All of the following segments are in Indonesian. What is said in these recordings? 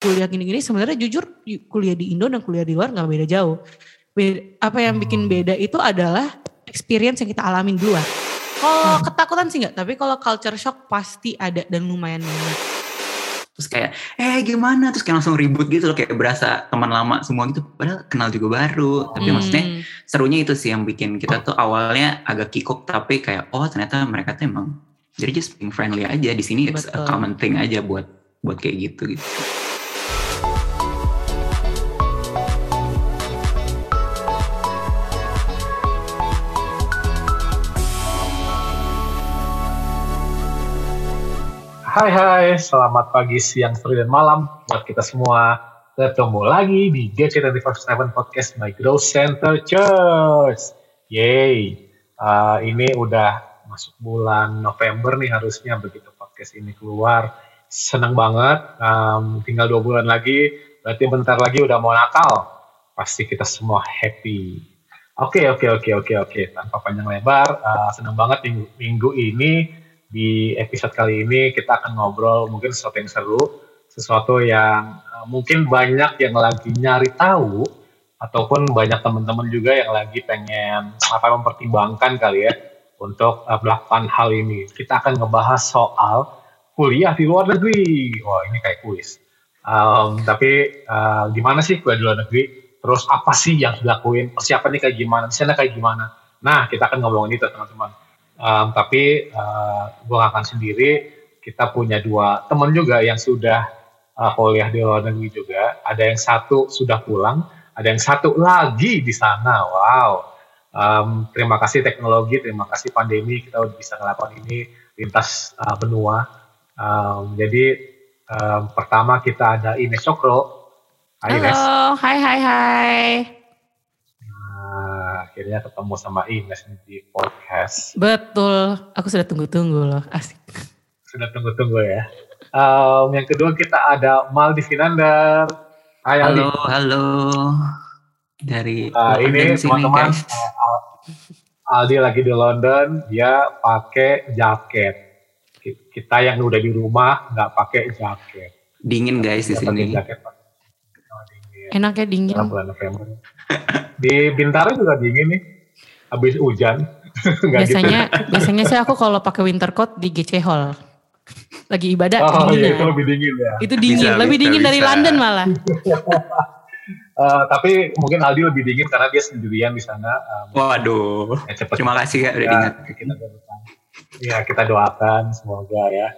kuliah gini-gini sebenarnya jujur kuliah di Indo dan kuliah di luar nggak beda jauh. Beda, apa yang bikin beda itu adalah experience yang kita alamin di luar. Kalau Hmm. ketakutan sih nggak, tapi kalau culture shock pasti ada dan lumayan banget. terus kayak eh gimana terus kayak langsung ribut gitu loh kayak berasa teman lama semua gitu padahal kenal juga baru tapi maksudnya Hmm. serunya itu sih yang bikin kita tuh awalnya agak kikuk tapi kayak oh ternyata mereka tuh emang jadi just being friendly aja di sini it's a common thing aja buat buat kayak gitu gitu Hai hai, selamat pagi, siang, sore, dan malam buat kita semua. Ketemu lagi di GC247 Podcast by Growth Center Church. Yeay, Uh, ini udah masuk bulan November nih harusnya begitu podcast ini keluar. Senang banget, Um, tinggal dua bulan lagi, berarti bentar lagi udah mau Natal. Pasti kita semua happy. Oke, oke, oke, oke, oke. Tanpa panjang lebar, uh, senang banget minggu, minggu ini di episode kali ini kita akan ngobrol mungkin sesuatu yang seru, sesuatu yang uh, mungkin banyak yang lagi nyari tahu ataupun banyak teman-teman juga yang lagi pengen apa mempertimbangkan kali ya untuk uh, melakukan hal ini. Kita akan ngebahas soal kuliah di luar negeri. Wah ini kayak kuis. Um, tapi uh, gimana sih kuliah di luar negeri? Terus apa sih yang dilakuin? Persiapannya kayak gimana? Di sana kayak gimana? Nah kita akan ngomongin itu teman-teman. Um, tapi uh, gue gak akan sendiri. Kita punya dua teman juga yang sudah uh, kuliah di luar negeri juga. Ada yang satu sudah pulang, ada yang satu lagi di sana. Wow. Um, terima kasih teknologi, terima kasih pandemi kita udah bisa ngelakuin ini lintas uh, benua. Um, jadi um, pertama kita ada Ines Cokro. Hai. Halo, hai hai hai. Akhirnya ketemu sama Ines di podcast. Betul, aku sudah tunggu-tunggu loh, asik. Sudah tunggu-tunggu ya. Um, yang kedua kita ada Maldi Finander. Hai halo halo dari London ini sini, teman-teman uh, Al- Aldi lagi di London, dia pakai jaket. Ki- Kita yang udah di rumah nggak pakai jaket. dingin guys di sini jaket oh, dingin. Enaknya dingin. Karena bulan November. Di Bintaro juga dingin nih. Habis hujan. Nggak gitu. Biasanya, biasanya sih aku kalau pakai winter coat di GC Hall. Lagi ibadah Oh iya, itu lebih dingin ya. Itu dingin, Bisa, lebih bisa, dingin dari bisa. London malah. Eh, tapi mungkin Aldi lebih dingin karena dia sendirian di sana. Um, waduh ya cepet terima kasih kak udah Ya, diingat kita doakan. Ya, kita doakan semoga ya.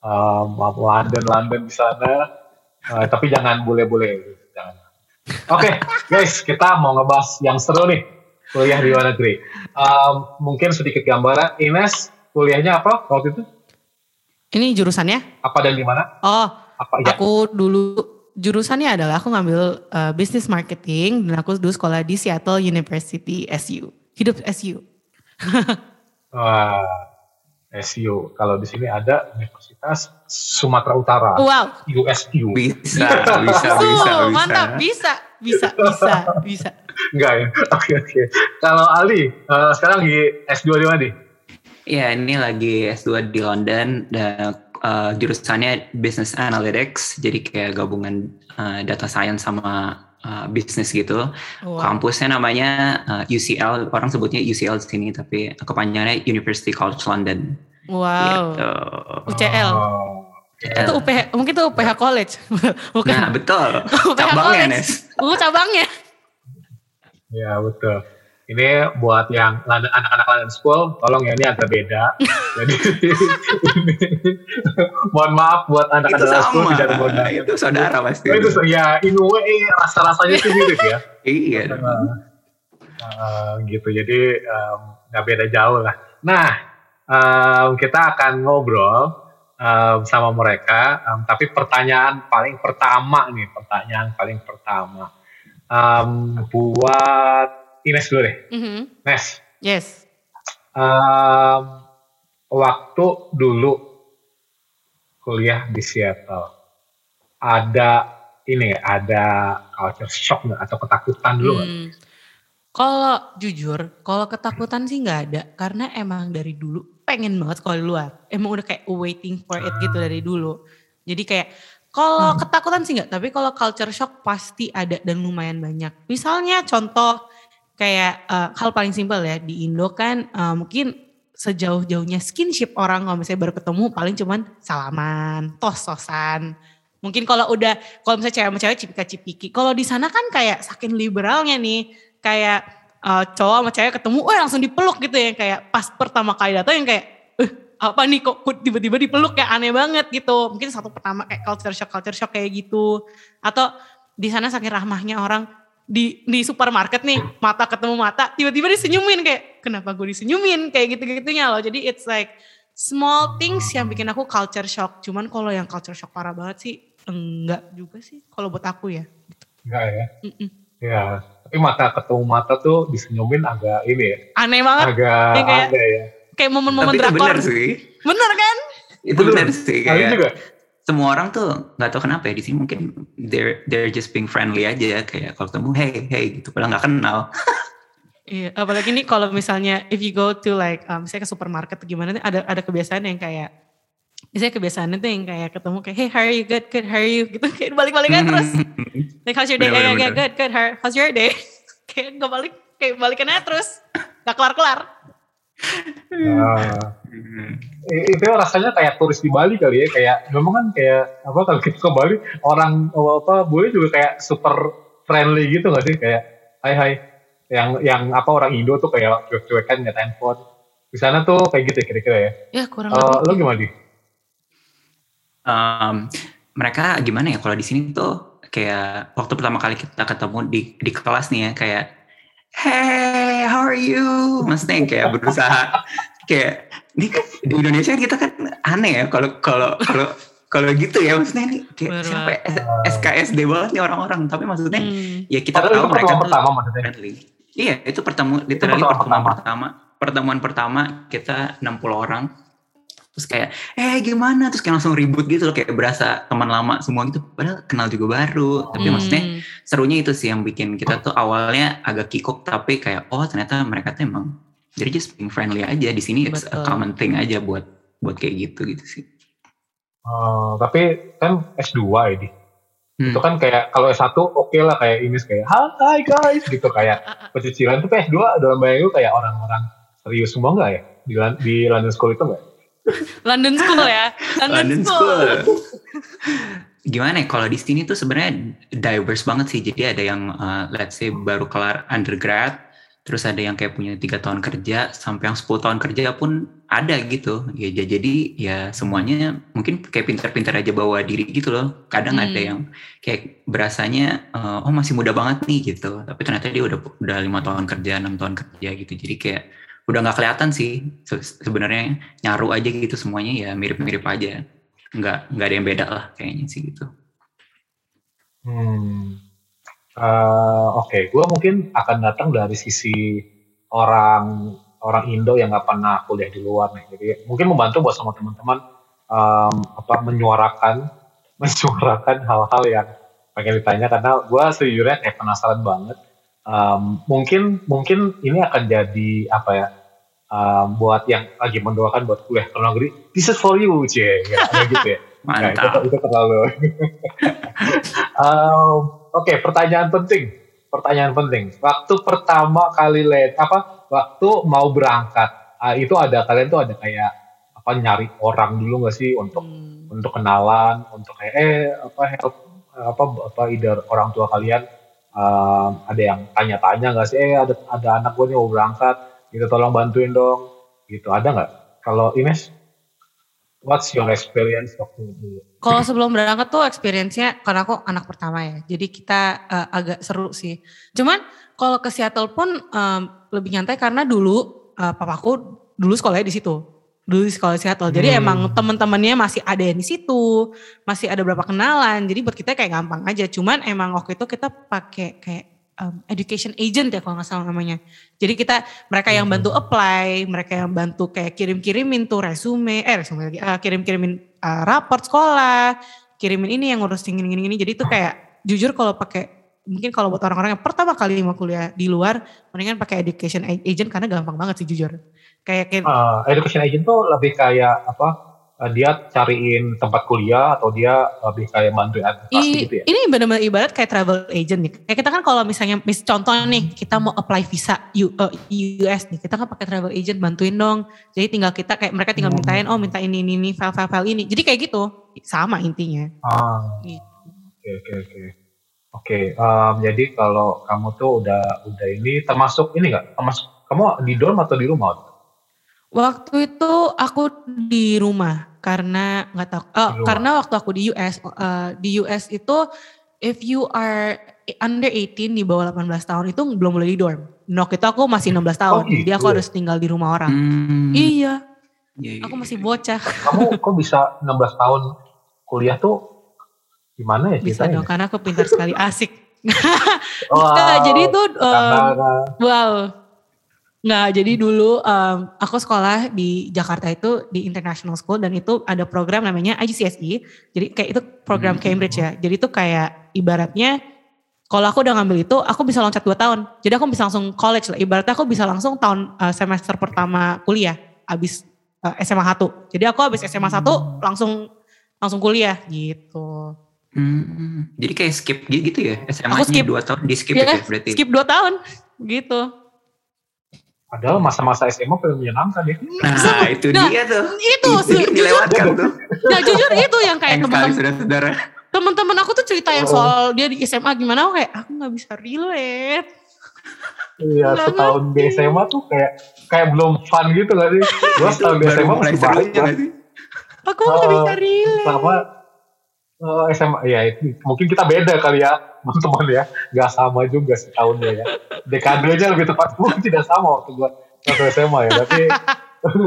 Um, London, London di sana. Eh, tapi jangan bule-bule. Oke, guys, kita mau ngebahas yang seru nih. Kuliah di luar negeri. Um, mungkin sedikit gambaran. Ines, kuliahnya apa waktu itu? Ini jurusannya? Apa dan di mana? Oh, Apa ya? aku dulu jurusannya adalah aku ngambil uh, business marketing dan aku dulu sekolah di Seattle University SU. Hidup SU. Wah, SU. Kalau di sini ada Universitas Sumatera Utara. Wow. USU. bisa bisa bisa Tuh, bisa mantap, bisa, bisa, bisa, bisa. Enggak ya? Oke, oke. Kalau Ali, eh, sekarang di S2 di mana nih? Ya, ini lagi S2 di London dan uh, jurusannya Business Analytics, jadi kayak gabungan uh, data science sama uh, bisnis gitu. Wow. Kampusnya namanya uh, UCL, orang sebutnya UCL di sini, tapi kepanjangannya University College London. Wow. Gitu. UCL. Oh, Itu UPH, mungkin itu UPH College. Bukan. Nah, betul. UPH Cabangnya, College. Nes. Uh, cabangnya. ya betul. Ini buat yang anak-anak London School, tolong ya ini agak beda. Jadi ini, mohon maaf buat Itu anak-anak London School tidak menggunakan. Itu saudara pasti. Itu ya in way rasa-rasanya sih mirip ya. Iya. Eh, gitu jadi nggak beda jauh lah. Nah em, kita akan ngobrol em, sama mereka, em, tapi pertanyaan paling pertama nih, pertanyaan paling pertama Em, buat Ines dulu deh, Mhm. Nes. Yes. em, waktu dulu kuliah di Seattle, ada ini nggak, ada culture shock nggak atau ketakutan dulu nggak? Hmm. Kalau jujur, kalau ketakutan sih nggak ada, karena emang dari dulu pengen banget sekolah di luar. Emang udah kayak waiting for it gitu dari dulu. Jadi kayak Kalau ketakutan sih enggak, tapi kalau culture shock pasti ada dan lumayan banyak. Misalnya contoh kayak uh, hal paling simpel ya di Indo kan uh, mungkin sejauh-jauhnya skinship orang kalau misalnya baru ketemu paling cuman salaman, tos-tosan. Mungkin kalau udah kalau misalnya cewek sama cewek cipika-cipiki. Kalau di sana kan kayak saking liberalnya nih, kayak uh, cowok sama cewek ketemu, wah langsung dipeluk gitu ya kayak pas pertama kali datang yang kayak apa nih kok tiba-tiba dipeluk kayak aneh banget gitu. Mungkin satu pertama kayak culture shock, culture shock kayak gitu. Atau di sana saking rahmahnya orang di di supermarket nih mata ketemu mata tiba-tiba disenyumin kayak kenapa gue disenyumin kayak gitu-gitunya loh. Jadi it's like small things yang bikin aku culture shock. Cuman kalau yang culture shock parah banget sih enggak juga sih kalau buat aku ya. Enggak ya. Mm -mm. Ya, tapi mata ketemu mata tuh disenyumin agak ini ya. Aneh banget. Agak ya, kayak, aneh ya kayak momen-momen drakor. bener sih. Bener kan? Itu bener, bener sih. Kayak, juga. Semua orang tuh nggak tahu kenapa ya di sini mungkin they're they're just being friendly aja kayak kalau ketemu hey hey gitu. Padahal nggak kenal. Iya, apalagi nih kalau misalnya if you go to like um, misalnya ke supermarket gimana nih ada ada kebiasaan yang kayak misalnya kebiasaan itu yang kayak ketemu kayak hey how are you? Good good how are you? gitu kayak balik-balikan terus. Like how's your day? Kayak yeah, good good how's your day? Kayak nggak balik kayak balikannya terus. Nggak kelar-kelar Nah, itu rasanya kayak turis di Bali kali ya kayak memang kan kayak apa kalau kita ke Bali orang apa boleh juga kayak super friendly gitu gak sih? Kayak hai hai. Yang yang apa orang Indo tuh kayak cuek-cuekan nggak handphone. Di sana tuh kayak gitu kira-kira ya? Ya kurang uh, lo gimana di? Um, mereka gimana ya kalau di sini tuh kayak waktu pertama kali kita ketemu di di kelas nih ya kayak hey how are you maksudnya kayak berusaha kayak di, di Indonesia kita kan aneh ya kalau kalau kalau kalau gitu ya maksudnya ini kayak siapa ya, SKSD banget nih orang-orang tapi maksudnya hmm. ya kita Padahal tahu mereka pertama maksudnya. friendly iya itu pertemuan literally pertemuan pertama. pertama pertemuan pertama kita 60 orang terus kayak eh gimana? Terus kayak langsung ribut gitu loh kayak berasa teman lama semua gitu. Padahal kenal juga baru. Tapi hmm. maksudnya serunya itu sih yang bikin kita tuh awalnya agak kikuk tapi kayak oh ternyata mereka tuh emang jadi just being friendly aja. Di sini it's a common thing aja buat buat kayak gitu gitu sih. Uh, tapi kan S2 ini hmm. itu kan kayak kalau S1 oke okay lah kayak ini kayak hai guys gitu kayak pecicilan. Tuh S2 dalam bayang kayak orang-orang serius semua nggak ya? Di, di London School itu nggak London School ya. London, London School. school. Gimana ya kalau di sini tuh sebenarnya diverse banget sih. Jadi ada yang uh, let's say baru kelar undergrad, terus ada yang kayak punya tiga tahun kerja sampai yang 10 tahun kerja pun ada gitu. Ya jadi ya semuanya mungkin kayak pintar-pintar aja bawa diri gitu loh. Kadang hmm. ada yang kayak berasanya uh, oh masih muda banget nih gitu. Tapi ternyata dia udah udah lima tahun kerja, enam tahun kerja gitu. Jadi kayak udah nggak kelihatan sih sebenarnya nyaru aja gitu semuanya ya mirip-mirip aja nggak nggak ada yang beda lah kayaknya sih gitu. Hmm. Uh, Oke, okay. gue mungkin akan datang dari sisi orang orang Indo yang nggak pernah kuliah di luar nih. Jadi mungkin membantu buat sama teman-teman um, apa menyuarakan menyuarakan hal-hal yang pengen ditanya karena gue sejujurnya kayak penasaran banget um, mungkin mungkin ini akan jadi apa ya um, buat yang lagi mendoakan buat kuliah ke negeri this is for you cie. Ya, gitu ya. Mantap. Nah, itu, itu terlalu um, oke okay, pertanyaan penting. Pertanyaan penting. Waktu pertama kali lihat apa waktu mau berangkat uh, itu ada kalian tuh ada kayak apa nyari orang dulu gak sih untuk hmm. untuk kenalan untuk kayak eh apa help apa apa ide orang tua kalian. Um, ada yang tanya-tanya nggak sih, eh ada ada anak gue nih mau berangkat, gitu tolong bantuin dong, gitu ada nggak? Kalau Ines, what's your experience waktu itu? Kalau sebelum berangkat tuh experience-nya karena aku anak pertama ya, jadi kita uh, agak seru sih. Cuman kalau ke Seattle pun um, lebih nyantai karena dulu uh, papaku dulu sekolahnya di situ dulu di sekolah Seattle. Jadi hmm. emang teman-temannya masih ada yang di situ, masih ada berapa kenalan. Jadi buat kita kayak gampang aja. Cuman emang waktu itu kita pakai kayak um, education agent ya kalau nggak salah namanya. Jadi kita mereka yang bantu hmm. apply, mereka yang bantu kayak kirim-kirimin tuh resume, eh resume lagi, uh, kirim-kirimin uh, raport sekolah, kirimin ini yang ngurus gini-gini. Jadi itu kayak jujur kalau pakai mungkin kalau buat orang-orang yang pertama kali mau kuliah di luar, mendingan pakai education agent karena gampang banget sih jujur. Kayak, kayak uh, education agent tuh lebih kayak apa? Uh, dia cariin tempat kuliah atau dia lebih kayak bantuin administrasi I, gitu ya? Ini benar-benar ibarat kayak travel agent nih. Kayak kita kan kalau misalnya, mis, contoh nih kita mau apply visa U, uh, US nih, kita kan pakai travel agent bantuin dong. Jadi tinggal kita kayak mereka tinggal Hmm. mintain, oh minta ini ini ini file file file ini. Jadi kayak gitu, sama intinya. Ah, Gitu. oke oke oke. Oke, jadi kalau kamu tuh udah udah ini termasuk ini nggak? Termasuk kamu di dorm atau di rumah? Waktu itu aku di rumah karena nggak tahu. oh, karena waktu aku di US, uh, di US itu if you are under 18 di bawah 18 tahun itu belum boleh di dorm. Nah, waktu itu aku masih 16 tahun, Oh, gitu jadi aku ya? harus tinggal di rumah orang. Hmm. Iya, Iya, iya, aku masih iya. bocah. Kamu kok bisa 16 tahun kuliah tuh gimana ya Bisa dong, karena aku pintar sekali, asik. Wow, Nggak, jadi itu um, wow. Nggak, jadi dulu um, aku sekolah di Jakarta itu di International School dan itu ada program namanya IGCSE. Jadi kayak itu program Hmm. Cambridge ya. Jadi itu kayak ibaratnya kalau aku udah ngambil itu, aku bisa loncat 2 tahun. Jadi aku bisa langsung college lah. Ibaratnya aku bisa langsung tahun uh, semester pertama kuliah, abis uh, SMA 1. Jadi aku abis SMA 1 langsung langsung kuliah gitu. Hmm. Jadi kayak skip gitu ya? Aku SMA-nya skip. 2 tahun di skip Iya, ya berarti? skip 2 tahun gitu. Padahal masa-masa SMA paling menyenangkan ya. Nah itu Nah, dia tuh. Itu, jujur, dilewatkan tuh. nah jujur itu yang kayak teman-teman saudara-saudara. teman-teman aku tuh cerita yang Oh. soal dia di SMA gimana, aku kayak aku nggak bisa relate. Iya, setahun di SMA tuh kayak kayak belum fun gitu gak sih? Gua Itu setahun di SMA mulai masih banyak sih? Aku nggak bisa relate. sama eh, SMA ya itu mungkin kita beda kali ya teman-teman ya. Nggak sama juga sih tahunnya ya. Dekadenya lebih tepat. Mungkin tidak sama waktu gua waktu SMA ya tapi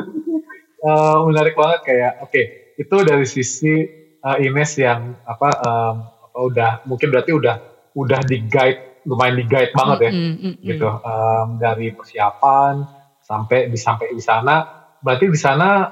eh, menarik banget kayak oke itu dari sisi eh, Ines yang apa em, apa udah mungkin berarti udah udah di guide lumayan di guide banget ya. Mm, mm, mm, gitu. Em, dari persiapan sampai di sampai di sana. Berarti di sana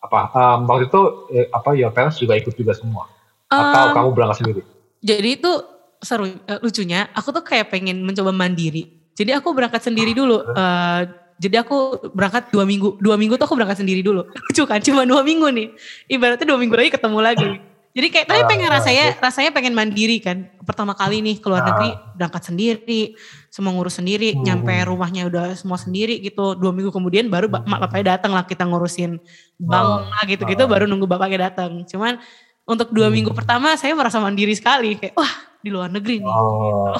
apa em, waktu itu eh, apa ya parents juga ikut juga semua? Atau kamu berangkat sendiri? Jadi itu seru eh, lucunya, aku tuh kayak pengen mencoba mandiri. Jadi aku berangkat sendiri dulu. Eh, jadi aku berangkat dua minggu, dua minggu tuh aku berangkat sendiri dulu. Lucu kan, cuma dua minggu nih. Ibaratnya dua minggu lagi ketemu lagi. Jadi kayak tapi Ah, pengen ah, rasanya rasanya pengen mandiri kan. Pertama kali nih keluar Ah. negeri berangkat sendiri, semua ngurus sendiri, Hmm. nyampe rumahnya udah semua sendiri gitu. Dua minggu kemudian baru ba- mak bapaknya datang lah kita ngurusin bank lah gitu-gitu Ah. baru nunggu bapaknya datang. Cuman untuk dua Hmm. minggu pertama saya merasa mandiri sekali kayak wah di luar negeri nih. oh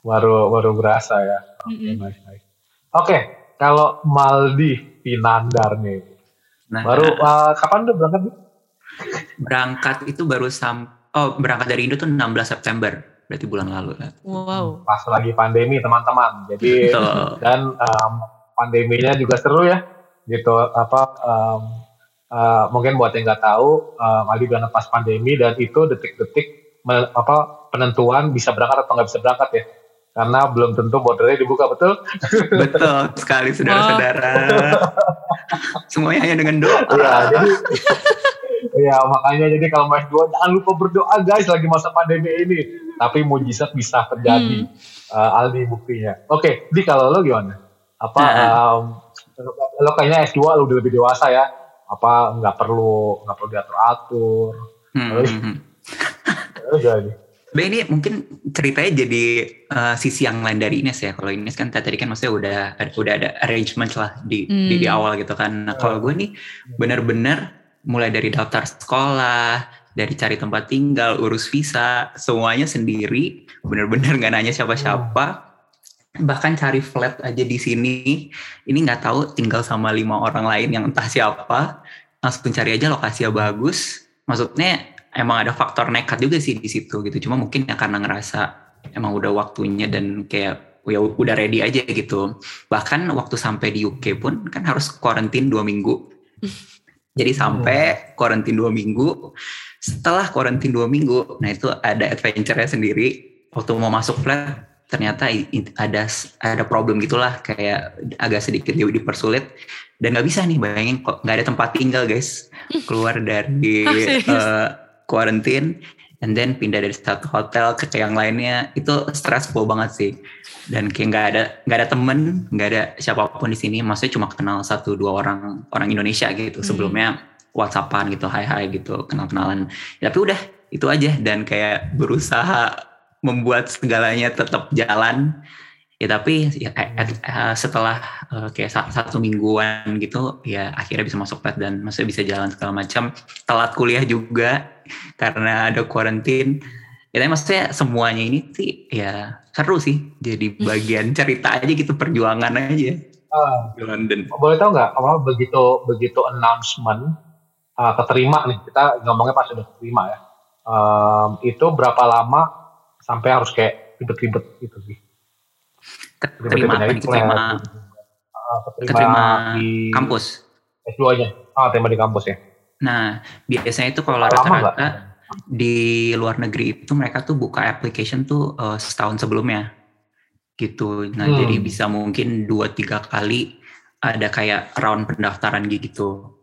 baru baru berasa ya oke Mm-mm. nice, nice. oke kalau Maldi Pinandar nih Nah, baru eh, kapan udah berangkat nih? berangkat itu baru sam oh berangkat dari Indo tuh 16 September berarti bulan lalu kan. Wow. pas lagi pandemi teman-teman jadi Betul. dan em, pandeminya juga seru ya gitu apa em, eh, mungkin buat yang nggak tahu Aldi berangkat pas pandemi dan itu detik-detik apa penentuan bisa berangkat atau nggak bisa berangkat ya. Karena belum tentu bordernya dibuka betul? Betul sekali saudara-saudara. Semuanya hanya dengan doa. Iya jadi ya makanya jadi kalau main dua jangan lupa berdoa guys lagi masa pandemi ini. Tapi mujizat bisa terjadi Eh, Aldi buktinya. Oke di kalau lo gimana? Apa Nah. em, lo, lo kayaknya S2 lo udah lebih dewasa ya apa nggak perlu nggak perlu diatur atur Hmm, Terus? hmm, hmm. nih? Sebenarnya ini mungkin ceritanya jadi uh, sisi yang lain dari Ines ya. Kalau Ines kan tadi kan maksudnya udah udah ada arrangement lah di di, di Hmm. awal gitu kan. Nah, kalau gue nih benar-benar mulai dari daftar sekolah, dari cari tempat tinggal, urus visa, semuanya sendiri. Benar-benar nggak nanya siapa-siapa. Bahkan cari flat aja di sini. Ini nggak tahu tinggal sama lima orang lain yang entah siapa. Langsung cari aja lokasi yang bagus. Maksudnya emang ada faktor nekat juga sih di situ gitu. Cuma mungkin ya karena ngerasa emang udah waktunya dan kayak ya udah ready aja gitu. Bahkan waktu sampai di UK pun kan harus karantin dua minggu. Jadi sampai karantin dua minggu. Setelah karantin dua minggu, nah itu ada adventure-nya sendiri. Waktu mau masuk flat ternyata ada ada problem gitulah kayak agak sedikit di- dipersulit dan nggak bisa nih bayangin kok nggak ada tempat tinggal guys keluar dari Ah, serius? eh, quarantine and then pindah dari satu hotel ke yang lainnya itu stressful banget sih dan kayak nggak ada nggak ada temen nggak ada siapa pun di sini maksudnya cuma kenal satu dua orang orang Indonesia gitu Hmm. sebelumnya WhatsAppan gitu, hai hai gitu, kenal-kenalan. Ya, tapi udah itu aja dan kayak berusaha membuat segalanya tetap jalan. Ya tapi ya, uh, setelah uh, kayak satu mingguan gitu ya akhirnya bisa masuk pet dan masih bisa jalan segala macam. Telat kuliah juga karena ada kuarantin. Ya tapi maksudnya semuanya ini sih ya seru sih jadi bagian cerita aja gitu perjuangan aja uh, di London. Boleh tahu nggak apa begitu begitu announcement uh, keterima nih kita ngomongnya pas udah keterima ya. Um, itu berapa lama sampai harus kayak ribet-ribet gitu sih? Keterima apa? Keterima, uh, keterima, keterima di kampus. S2-nya. Ah, terima di kampus ya. Nah, biasanya itu kalau rata-rata di luar negeri itu mereka tuh buka application tuh uh, setahun sebelumnya gitu. Nah hmm. jadi bisa mungkin dua tiga kali ada kayak round pendaftaran gitu.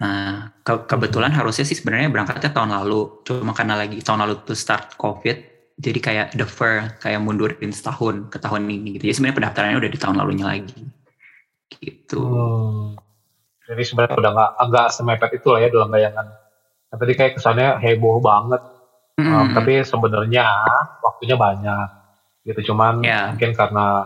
Nah ke kebetulan hmm. harusnya sih sebenarnya berangkatnya tahun lalu, cuma karena lagi tahun lalu tuh start covid, jadi kayak defer kayak mundurin setahun ke tahun ini gitu. Jadi sebenarnya pendaftarannya udah di tahun lalunya lagi gitu. Hmm. Jadi sebenarnya udah nggak agak semepet itu lah ya dalam bayangan Nah, tadi kayak kesannya heboh banget. Mm -hmm. um, tapi sebenarnya waktunya banyak gitu cuman yeah. mungkin karena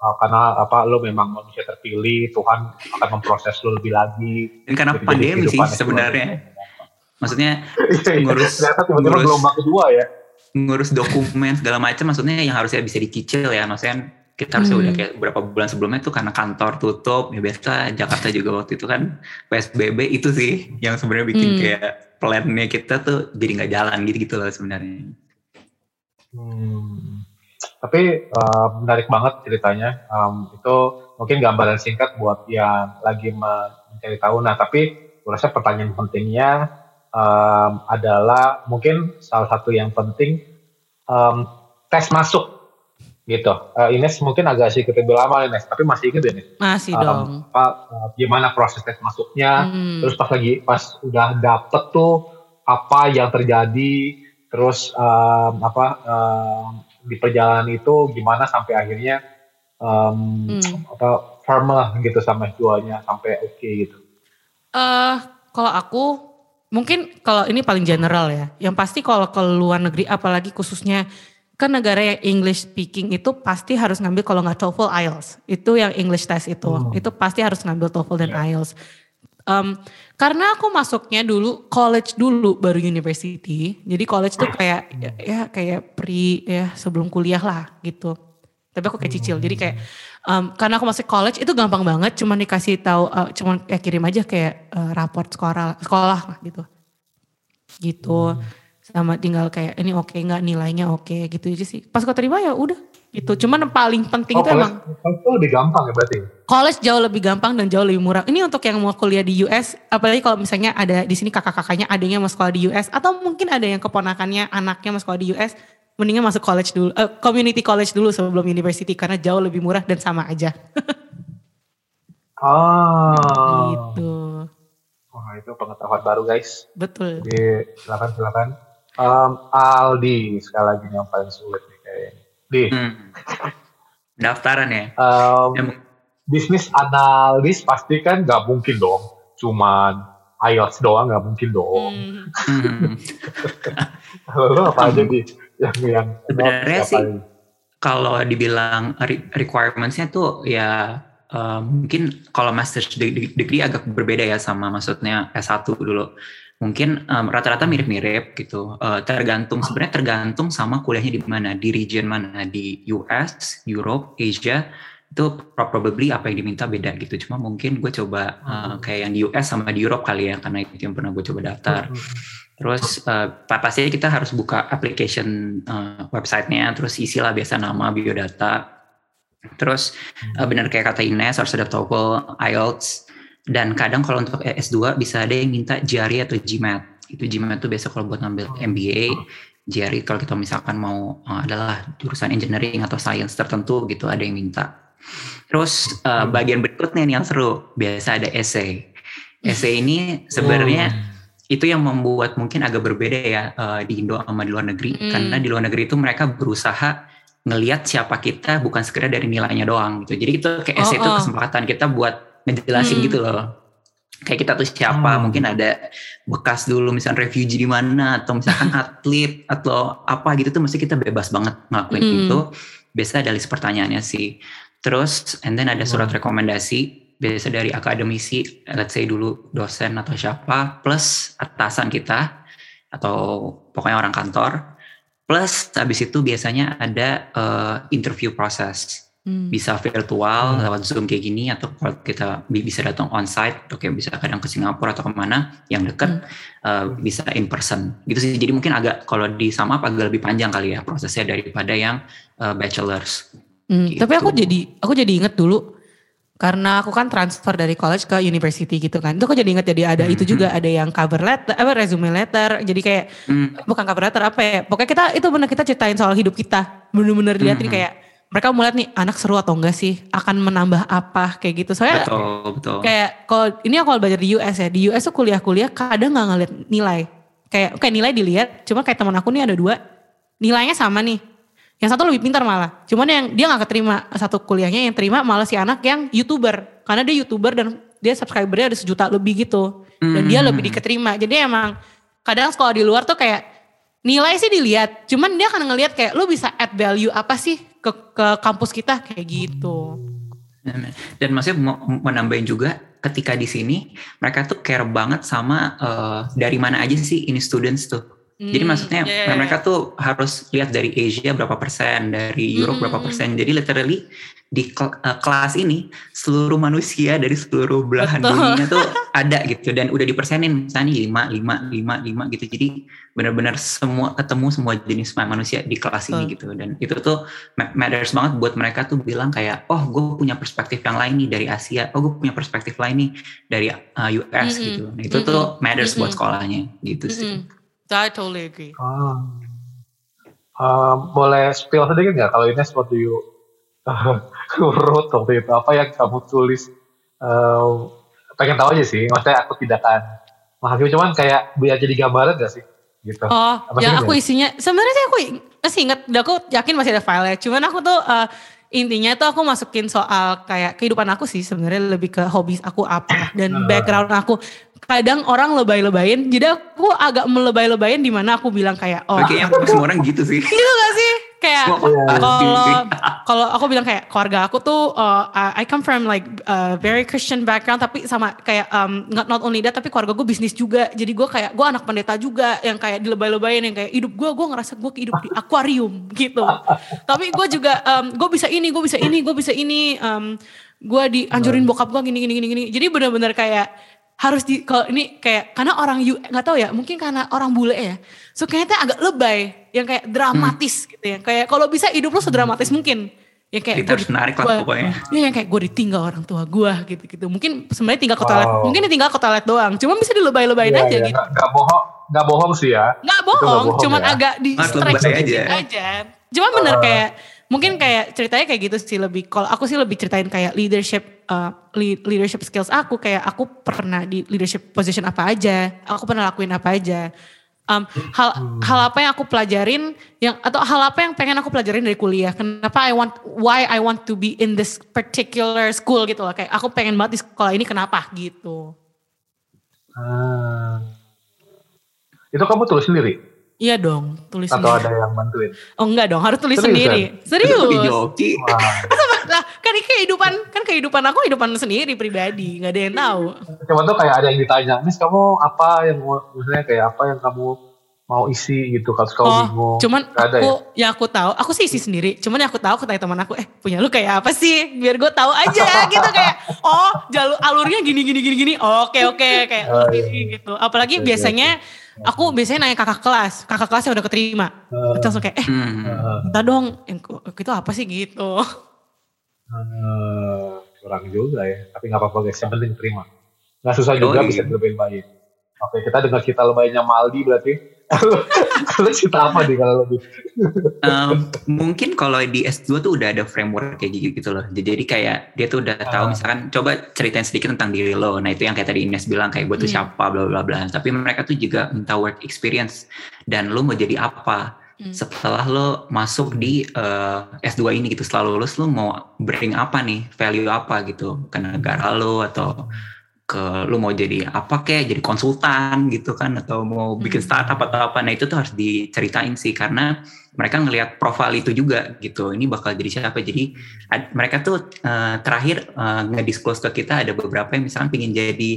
uh, karena apa lo memang manusia terpilih Tuhan akan memproses lo lebih lagi dan karena gitu, pandemi sih sebenarnya maksudnya iya, iya. ngurus tiba-tiba ngurus gelombang kedua ya ngurus dokumen segala macam maksudnya yang harusnya bisa dicicil ya maksudnya kita harusnya hmm. udah kayak beberapa bulan sebelumnya itu karena kantor tutup ya biasa Jakarta juga waktu itu kan PSBB itu sih yang sebenarnya bikin hmm. kayak plannya kita tuh jadi nggak jalan gitu gitu loh sebenarnya. Hmm. Tapi uh, menarik banget ceritanya. Um, itu mungkin gambaran singkat buat yang lagi mencari tahu. Nah, tapi gue rasa pertanyaan pentingnya um, adalah mungkin salah satu yang penting um, tes masuk gitu. Uh, Ines mungkin agak sedikit lebih lama Ines, tapi masih ingat Ines? Masih um, dong. Apa, uh, gimana proses tes masuknya? Hmm. Terus pas lagi pas udah dapet tuh apa yang terjadi? Terus um, apa um, di perjalanan itu gimana sampai akhirnya um, hmm. apa firm lah gitu sama jualnya sampai oke okay gitu. Eh uh, kalau aku mungkin kalau ini paling general ya. Yang pasti kalau ke luar negeri apalagi khususnya kan negara yang English speaking itu pasti harus ngambil kalau nggak TOEFL IELTS itu yang English test itu hmm. itu pasti harus ngambil TOEFL dan yeah. IELTS um, karena aku masuknya dulu college dulu baru university jadi college tuh kayak ya, ya kayak pre ya sebelum kuliah lah gitu tapi aku kayak cicil jadi kayak um, karena aku masuk college itu gampang banget cuma dikasih tahu uh, cuma kayak kirim aja kayak uh, raport sekolah sekolah gitu. Gitu. Hmm. Sama tinggal kayak ini oke okay, nggak? Nilainya oke okay, gitu aja sih. Pas kau terima ya udah gitu. Cuman yang paling penting oh, itu emang itu lebih gampang ya berarti? College jauh lebih gampang dan jauh lebih murah. Ini untuk yang mau kuliah di US apalagi kalau misalnya ada di sini kakak-kakaknya adanya mau sekolah di US atau mungkin ada yang keponakannya anaknya mau sekolah di US mendingan masuk college dulu uh, community college dulu sebelum university karena jauh lebih murah dan sama aja oh gitu Wah itu pengetahuan baru guys. Betul. Jadi silakan silakan. Um, Aldi sekali lagi yang paling sulit nih kayaknya. Di. Hmm. Daftaran ya. Um, ya. Bisnis analis pasti kan nggak mungkin dong. Cuman IELTS doang nggak mungkin dong. Hmm. Lalu apa aja di yang yang sebenarnya sih kalau dibilang requirementsnya tuh ya uh, mungkin kalau master's degree agak berbeda ya sama maksudnya S1 dulu. Mungkin um, rata-rata mirip-mirip gitu. Uh, tergantung sebenarnya tergantung sama kuliahnya di mana, di region mana, di US, Europe, Asia itu probably apa yang diminta beda gitu. Cuma mungkin gue coba uh, kayak yang di US sama di Europe kali ya karena itu yang pernah gue coba daftar. Terus uh, pastinya kita harus buka application uh, websitenya, terus isilah biasa nama, biodata. Terus uh, benar kayak kata Ines harus ada TOEFL, IELTS, dan kadang kalau untuk S2 bisa ada yang minta GRE atau GMAT. Itu GMAT itu biasa kalau buat ngambil MBA, GRE kalau kita misalkan mau uh, adalah jurusan engineering atau science tertentu gitu ada yang minta. Terus uh, bagian berikutnya nih yang seru, biasa ada essay. Essay ini sebenarnya oh. itu yang membuat mungkin agak berbeda ya uh, di Indo sama di luar negeri hmm. karena di luar negeri itu mereka berusaha ngelihat siapa kita bukan sekedar dari nilainya doang gitu. Jadi itu kayak essay oh, itu kesempatan kita buat ngejelasin hmm. gitu loh. kayak kita tuh siapa Hmm. mungkin ada bekas dulu misalnya refugee di mana atau misalkan atlet atau apa gitu tuh mesti kita bebas banget ngelakuin Hmm. itu biasa ada list pertanyaannya sih terus and then ada surat Hmm. rekomendasi biasa dari akademisi let's say dulu dosen atau siapa plus atasan kita atau pokoknya orang kantor plus habis itu biasanya ada eh, interview proses Hmm. bisa virtual Hmm. lewat zoom kayak gini atau kalau kita bi- bisa datang on site atau kayak bisa kadang ke Singapura atau ke mana yang dekat uh, bisa in person gitu sih jadi mungkin agak kalau di up agak lebih panjang kali ya prosesnya daripada yang uh, bachelors Hmm, Gitu. Tapi aku jadi aku jadi inget dulu karena aku kan transfer dari college ke university gitu kan. Itu aku jadi inget jadi ada itu Mhm. juga ada yang cover letter, apa resume letter. Jadi kayak Hmm, bukan cover letter apa ya. Pokoknya kita itu benar kita ceritain soal hidup kita. Bener-bener lihat nih Mhm. kayak mereka mau lihat nih anak seru atau enggak sih, akan menambah apa kayak gitu. Soalnya betul betul kayak kalau ini aku belajar di US ya, di US tuh kuliah-kuliah kadang nggak ngeliat nilai. Kayak kayak nilai dilihat, cuma kayak teman aku nih ada dua, nilainya sama nih. Yang satu lebih pintar malah. Cuman yang dia nggak keterima satu kuliahnya yang terima malah si anak yang youtuber, karena dia youtuber dan dia subscribernya ada sejuta lebih gitu, dan dia Hmm. lebih diketerima. Jadi emang kadang sekolah di luar tuh kayak nilai sih dilihat, cuman dia akan ngelihat kayak lu bisa add value apa sih ke ke kampus kita kayak gitu. dan maksudnya mau mau nambahin juga ketika di sini mereka tuh care banget sama uh, dari mana aja sih ini students tuh Jadi Hmm, maksudnya ya, ya, ya. mereka tuh harus lihat dari Asia berapa persen, dari Europe berapa Hmm. persen. Jadi literally di kel- eh, kelas ini seluruh manusia dari seluruh belahan Betul. dunia tuh ada gitu dan udah dipersenin misalnya nih, lima lima lima lima gitu. Jadi benar-benar semua ketemu semua jenis manusia di kelas ini Betul. gitu dan itu tuh ma- matters banget buat mereka tuh bilang kayak oh gue punya perspektif yang lain nih dari Asia, oh gue punya perspektif lain nih dari uh, US Mm-mm. gitu. Nah itu Mm-mm. tuh matters buat Mm-mm. sekolahnya gitu sih. I totally agree. Ah. Um, boleh spill sedikit nggak kalau Ines what do you wrote waktu itu? Apa yang kamu tulis Um, pengen tahu aja sih. Maksudnya aku tidak akan menghakimi. Cuman kayak biar jadi gambaran gak sih? Gitu. Oh, Apa ya aku isinya sebenarnya sih aku masih ingat, dan aku yakin masih ada file Cuman aku tuh eh, intinya tuh aku masukin soal kayak kehidupan aku sih sebenarnya lebih ke hobi aku apa dan background aku. Kadang orang lebay-lebayin, jadi aku agak melebay-lebayin di mana aku bilang kayak oh Kayaknya semua orang gitu sih. gitu gak sih? Kayak Iya. kalau kalau aku bilang kayak keluarga aku tuh uh, I come from like uh, very Christian background tapi sama kayak um, not not only that tapi keluarga gue bisnis juga jadi gue kayak gue anak pendeta juga yang kayak dilebay-lebayin yang kayak hidup gue gue ngerasa gue hidup di akuarium gitu tapi gue juga um, gue bisa ini gue bisa ini gue bisa ini um, gue dianjurin bokap gue gini gini gini gini jadi benar-benar kayak harus di kalau ini kayak karena orang you nggak tahu ya mungkin karena orang bule ya so kayaknya agak lebay yang kayak dramatis gitu ya kayak kalau bisa hidup lu sedramatis mungkin yang kayak Kita harus gua- menarik lah pokoknya. ya yang kayak gue ditinggal orang tua gue gitu gitu mungkin sebenarnya tinggal ke toilet Wow. mungkin ditinggal ke toilet doang cuma bisa dilebay-lebayin Iya, aja iya, gitu nggak nggak bohong nggak bohong sih ya nggak bohong, bohong cuman ya. agak di stretch aja. aja. Cuma bener Ah. kayak mungkin kayak ceritanya kayak gitu sih lebih. Kalau aku sih lebih ceritain kayak leadership le- leadership skills aku kayak aku pernah di leadership position apa aja, aku pernah lakuin apa aja. Um, hal hal apa yang aku pelajarin yang atau hal apa yang pengen aku pelajarin dari kuliah? Kenapa I want why I want to be in this particular school gitu loh? Kayak aku pengen banget di sekolah ini kenapa? Gitu. Ah. itu kamu tulis sendiri iya dong tulis atau sendiri. ada yang bantuin? Oh enggak dong harus tulis Seriusan? sendiri. Serius? Itu di joki. Lah kan ini kehidupan kan kehidupan aku kehidupan sendiri pribadi nggak ada yang tahu. Cuma tuh kayak ada yang ditanya, Nis kamu apa yang maksudnya kayak apa yang kamu mau isi gitu, kalau kamu oh bingung. cuman ada aku ya? yang aku tahu. Aku sih isi sendiri. Cuman yang aku tahu aku tanya teman aku eh punya lu kayak apa sih? Biar gue tahu aja gitu kayak oh jalur alurnya gini gini gini gini. Oke oke kayak Oh, gini, iya. gitu. Apalagi biasanya aku biasanya nanya kakak kelas. Kakak kelas yang udah keterima. Eh, langsung kayak eh minta dong. Yang itu apa sih? Gitu. Eh, kurang juga ya, tapi nggak apa-apa guys, yang penting terima. Nggak susah juga bisa dilebayin baik. Oke, kita dengar kita lebaynya Maldi berarti. Lu cerita apa nih kalau lebih? Um, mungkin kalau di S2 tuh udah ada framework kayak gitu, gitu loh. Jadi kayak dia tuh udah tahu Ah. misalkan coba ceritain sedikit tentang diri lo. Nah itu yang kayak tadi Ines bilang kayak gue tuh Hmm. siapa bla bla bla. Tapi mereka tuh juga minta work experience dan lo mau jadi apa Hmm. setelah lo masuk di uh, S2 ini gitu. Setelah lulus lo mau bring apa nih value apa gitu ke negara lo atau ke lu mau jadi apa kayak jadi konsultan gitu kan atau mau bikin Hmm. startup atau apa. Nah itu tuh harus diceritain sih karena mereka ngelihat profil itu juga gitu. Ini bakal jadi siapa. Jadi ad- mereka tuh eh, terakhir eh, nge-disclose ke kita ada beberapa yang misalkan pingin jadi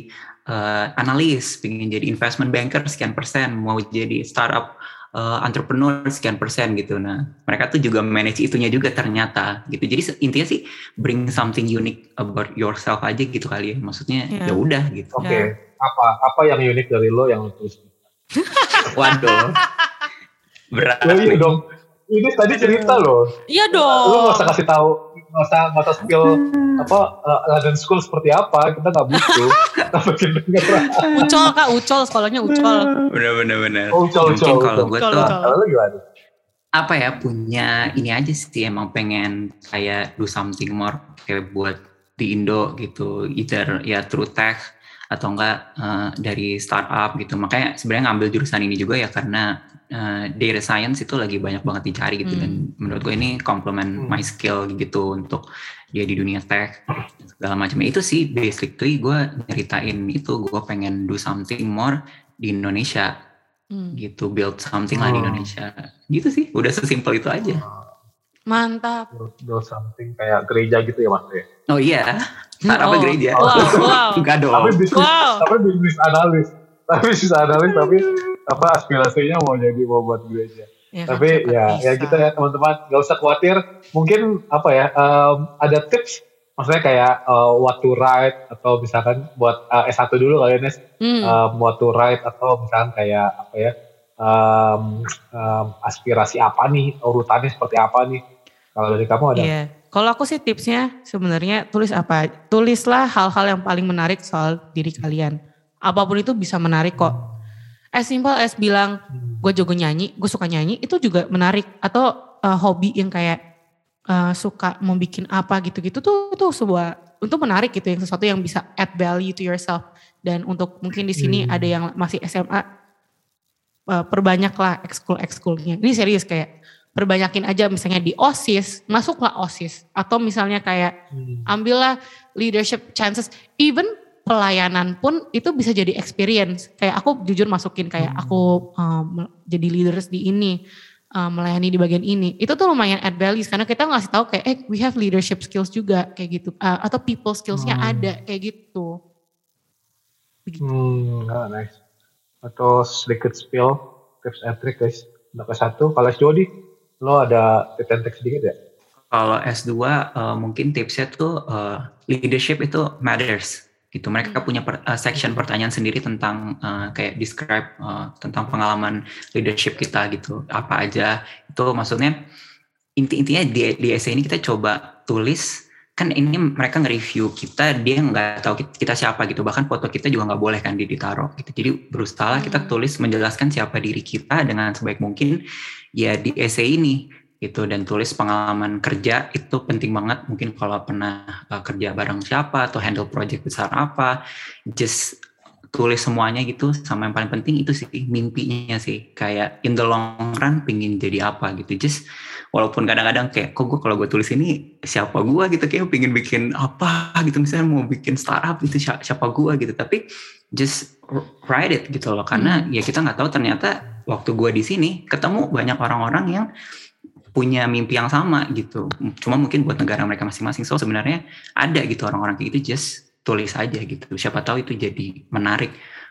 eh, analis pingin jadi investment banker sekian persen mau jadi startup eh, entrepreneur sekian persen gitu nah mereka tuh juga manage itunya juga ternyata gitu jadi intinya sih bring something unique about yourself aja gitu kali ya maksudnya Iya. ya udah gitu Oke, Ya. apa apa yang unik dari lo yang lo tulis? waduh berat Lo iya dong. Ini tadi cerita lo. Iya Lo nggak dong. usah kasih tahu, nggak usah nggak usah spill apa uh, London School seperti apa. Kita nggak butuh. Kita bikin denger. Ucol kak, ucol sekolahnya ucol. bener bener bener Oh, ucol, mungkin ucol, kalau gue tuh. Kalau gimana? apa ya punya ini aja sih emang pengen kayak do something more kayak buat di Indo gitu either ya through tech atau enggak eh, dari startup gitu makanya sebenarnya ngambil jurusan ini juga ya karena eh, data science itu lagi banyak banget dicari gitu Hmm. dan menurut gue ini complement Hmm. my skill gitu untuk dia di dunia tech segala macam itu sih basically gue nyeritain itu gue pengen do something more di Indonesia Hmm. gitu build something lah di Oh. Indonesia gitu sih udah sesimpel itu aja Mantap. Do, do something kayak gereja gitu ya mas ya. oh iya startup Oh, gereja Wow, wow. enggak dong Tapi bisnis, Wow. tapi bisnis analis. Tapi bisnis analis tapi apa aspirasinya mau jadi mau buat gereja. Ya kan, tapi siapa ya bisa. ya kita ya teman-teman nggak usah khawatir mungkin apa ya em, ada tips maksudnya kayak uh, what to write atau misalkan buat uh, S1 dulu kali ya Nes Hmm. um, what to write atau misalkan kayak apa ya um, um, aspirasi apa nih urutannya seperti apa nih kalau dari kamu ada Iya. Kalau aku sih tipsnya sebenarnya tulis apa? Tulislah hal-hal yang paling menarik soal diri kalian. Apa pun itu bisa menarik kok. As simple as bilang gue jago nyanyi, gue suka nyanyi, itu juga menarik. Atau uh, hobi yang kayak uh, suka mau bikin apa gitu-gitu tuh itu sebuah untuk menarik gitu yang sesuatu yang bisa add value to yourself. Dan untuk mungkin di sini Hmm. ada yang masih SMA, uh, perbanyaklah ekskul-ekskulnya. Ini serius kayak perbanyakin aja misalnya di OSIS, masuklah OSIS. Atau misalnya kayak Hmm. ambillah leadership chances. Even pelayanan pun itu bisa jadi experience. Kayak aku jujur masukin kayak Hmm. aku um, jadi leaders di ini, um, melayani di bagian ini. Itu tuh lumayan add values karena kita ngasih tahu kayak, eh we have leadership skills juga kayak gitu. Uh, atau people skillsnya Hmm. ada kayak gitu. Begitu. Hmm, ah, nice. Atau sedikit spill tips and trick guys. Untuk satu, kalau S2 di, lo ada tips and trick sedikit ya? kalau S2 eh, mungkin tipsnya tuh eh, leadership itu matters gitu. Mereka Hmm. punya per- eh, section pertanyaan sendiri tentang eh, kayak describe eh, tentang pengalaman leadership kita gitu. Apa aja. Itu maksudnya inti-intinya di, di essay ini kita coba tulis kan ini mereka nge-review kita dia nggak tahu kita, kita siapa gitu. Bahkan foto kita juga nggak boleh kan di ditaruh gitu. Jadi berusaha Hmm. kita tulis menjelaskan siapa diri kita dengan sebaik mungkin. Ya di essay ini gitu. Dan tulis pengalaman kerja itu penting banget. Mungkin kalau pernah uh, kerja bareng siapa atau handle project besar apa just tulis semuanya gitu. Sama yang paling penting itu sih mimpinya sih. Kayak in the long run pingin jadi apa gitu. Just walaupun kadang-kadang kayak kok gue kalau gue tulis ini siapa gue gitu. Kayak pingin bikin apa gitu. Misalnya mau bikin startup gitu siapa, gue gitu. Tapi just write it gitu loh. Karena ya kita nggak tahu ternyata waktu gue di sini ketemu banyak orang-orang yang punya mimpi yang sama gitu cuma mungkin buat negara mereka masing-masing so sebenarnya ada gitu orang-orang kayak gitu just tulis aja gitu siapa tahu itu jadi menarik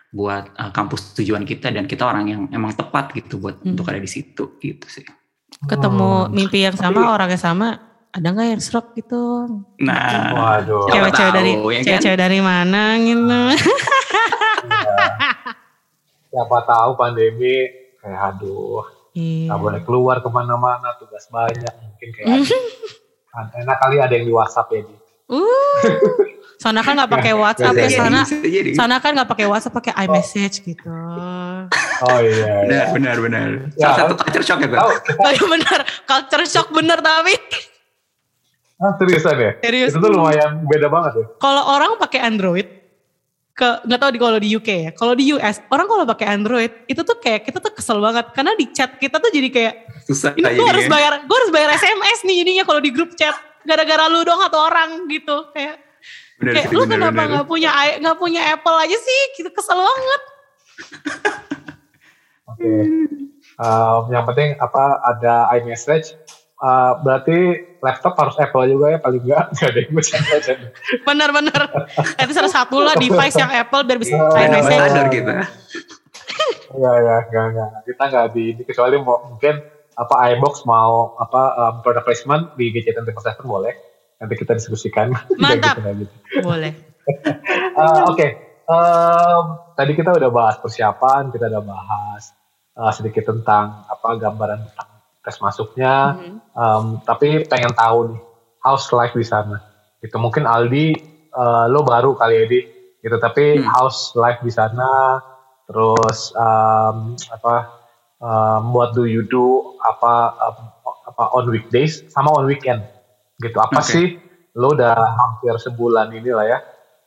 buat uh, kampus tujuan kita dan kita orang yang emang tepat gitu buat Hmm. untuk ada di situ gitu sih Ketemu Hmm. mimpi yang sama, Tapi- orangnya sama, ada nggak yang serok gitu? nah Waduh. Cewek-cewek tahu, dari ya kan? cewek-cewek dari mana gitu? Siapa tahu pandemi kayak aduh Iya. nggak boleh keluar ke mana-mana tugas banyak mungkin kayak kan enak kali ada yang di WhatsApp ya di Uh, sana kan nggak pakai WhatsApp ya sana. Jadi. Sana kan nggak pakai WhatsApp, pakai iMessage gitu. oh iya, iya. benar benar benar Ya, salah satu culture shock ya Bang? Oh bener, culture shock bener tapi. ah, seriusan ya Serius. itu tuh lumayan beda banget ya Kalau orang pakai Android, ke nggak tahu di kalau di UK ya. Kalau di US, orang kalau pakai Android itu tuh kayak kita tuh kesel banget karena di chat kita tuh jadi kayak susah ini gue harus bayar, gue harus bayar SMS nih jadinya kalau di grup chat gara-gara lu dong atau orang gitu kayak Bener Kayak sih, lu bener, kenapa nggak punya nggak punya Apple aja sih? Gitu kesel banget. Oke. Um, yang penting apa ada iMessage. Uh, berarti laptop harus Apple juga ya paling enggak nggak ada yang bercanda-bercanda. Bener-bener. Itu salah satu lah device yang Apple biar bisa Oh, kayak Brand Iya, iya. kita. Iya ya, enggak enggak. Kita enggak di ini kecuali mau mungkin apa iBox mau apa um, product placement di gadget Seven boleh. Nanti kita diskusikan. Mantap. Gitu, nggak gitu. Boleh. Uh, Oke, Em, tadi kita udah bahas persiapan, kita udah bahas uh, sedikit tentang apa gambaran tentang tes masuknya. Mhm. Em, tapi pengen tahu nih, house life di sana. Gitu mungkin Aldi, uh, lo baru kali ya di, gitu. Tapi Hmm. house life di sana, terus em, apa, em, what do you do, apa em, apa on weekdays sama on weekend, gitu. Apa Oke. sih lo udah hampir sebulan ini lah ya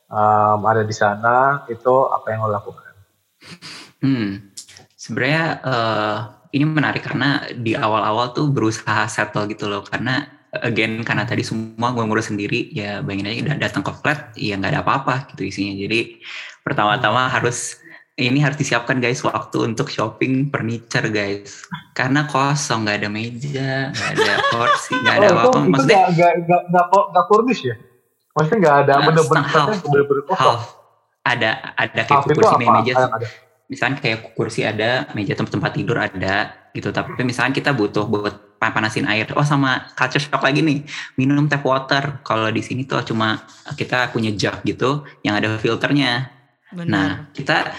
em, ada di sana, itu apa yang lo lakukan? Hmm, sebenarnya eh, ini menarik karena di awal-awal tuh berusaha settle gitu loh. Karena again karena tadi semua gue ngurus sendiri ya bayangin aja udah datang ke flat ya nggak ada apa-apa gitu isinya. Jadi pertama-tama harus ini harus disiapkan guys waktu untuk shopping furniture guys. Karena kosong nggak ada meja nggak ada kursi nggak ada Oh, apa-apa. itu maksudnya nggak nggak nggak furnish ya? Maksudnya nggak ada Nah, bener-bener bener-bener kosong. half. Ada ada kayak Half kursi meja yang ada? Misalnya kayak kursi ada, meja tempat tempat tidur ada gitu. Tapi misalnya kita butuh buat pan- panasin air. Oh sama culture shock lagi nih, minum tap water. Kalau di sini tuh cuma kita punya jug gitu yang ada filternya. Benar. Nah kita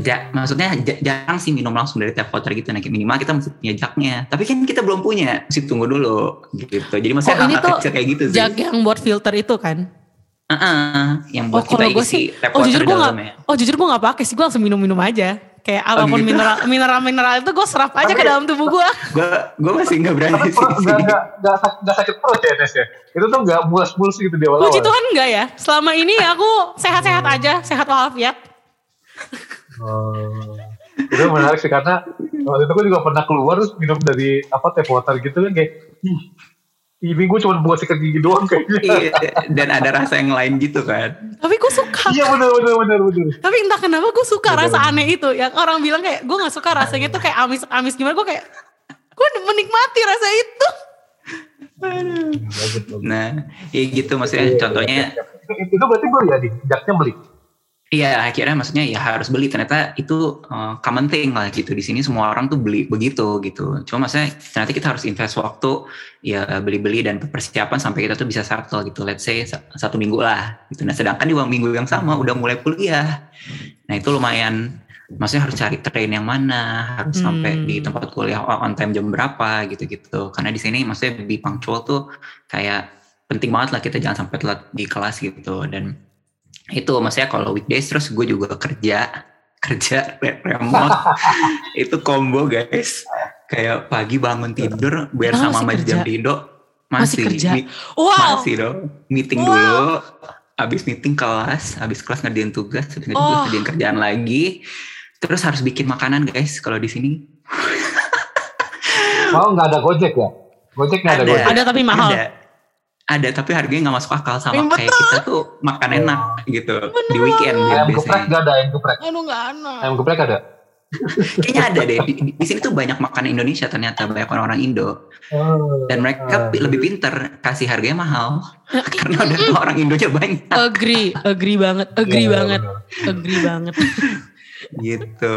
ja- maksudnya ja- jarang sih minum langsung dari tap water gitu. Nah minimal kita mesti punya jugnya. Tapi kan kita belum punya, mesti tunggu dulu gitu. Jadi maksudnya Oh, ini tuh kayak gitu sih. Jag yang buat filter itu kan? Heeh, yang buat Oh, kita isi tap oh, jujur gua nggak- dalamnya. Oh jujur gue gak pakai sih, gue langsung minum-minum aja. Kayak apa pun gitu? mineral mineral mineral itu gue serap aja Tapi- ke dalam tubuh gue. Gue gue masih nggak berani sih. nggak sak- nggak sakit perut ya Nes ya? Itu tuh nggak mules-mules gitu di awal-awal. Puji Tuhan enggak ya. Selama ini aku sehat-sehat aja, sehat walafiat. Oh. Itu menarik sih karena waktu itu gue juga pernah keluar terus minum dari apa tap water gitu kan kayak "Ih, ini gue cuma buat sikat gigi doang kayaknya. Iya, dan ada rasa yang lain gitu kan. Tapi gue suka. Iya bener bener bener bener. Tapi entah kenapa gue suka Bener, rasa bener. aneh itu. Yang orang bilang kayak gue gak suka rasanya tuh kayak amis-amis gimana. Gue kayak gue menikmati rasa itu. Nah, ya gitu maksudnya Iya, contohnya Itu, itu berarti beli ya di jaknya beli. Iya akhirnya maksudnya ya harus beli ternyata itu uh, common thing lah gitu di sini semua orang tuh beli begitu gitu. Cuma maksudnya ternyata kita harus invest waktu ya beli-beli dan persiapan sampai kita tuh bisa settle gitu. Let's say sa- satu minggu lah gitu. Nah, sedangkan di minggu yang sama udah mulai kuliah. Nah, itu lumayan maksudnya harus cari train yang mana, harus Hmm. sampai di tempat kuliah on time jam berapa gitu-gitu. Karena di sini maksudnya be punctual tuh kayak penting banget lah kita jangan sampai telat di kelas gitu dan itu maksudnya kalau weekdays terus gue juga kerja kerja re- remote itu combo guys kayak pagi bangun tidur biar Ah, sama masih sama jam di Indo Masih masih kerja? mi- Wow. masih dong meeting Wow. dulu abis meeting kelas abis kelas ngerjain tugas habis ngerjain tugas Oh. ngerjain kerjaan lagi terus harus bikin makanan guys kalau di sini Oh nggak ada gojek ya? Gojek nggak ada, Ada. gojek. Ada tapi mahal. ada ada tapi harganya nggak masuk akal sama Yang kayak kita tuh makan enak gitu di weekend Ayam biasanya. geprek nggak ada ayam geprek. Aduh gak enak. Ayam geprek ada. Kayaknya ada deh. Di, di- di sini tuh banyak makanan Indonesia ternyata banyak orang-orang Indo Oh. dan mereka pi- lebih pinter kasih harganya mahal karena ada orang Indonya banyak Agree, agree banget, agree Iya, banget, bener. agree banget. gitu.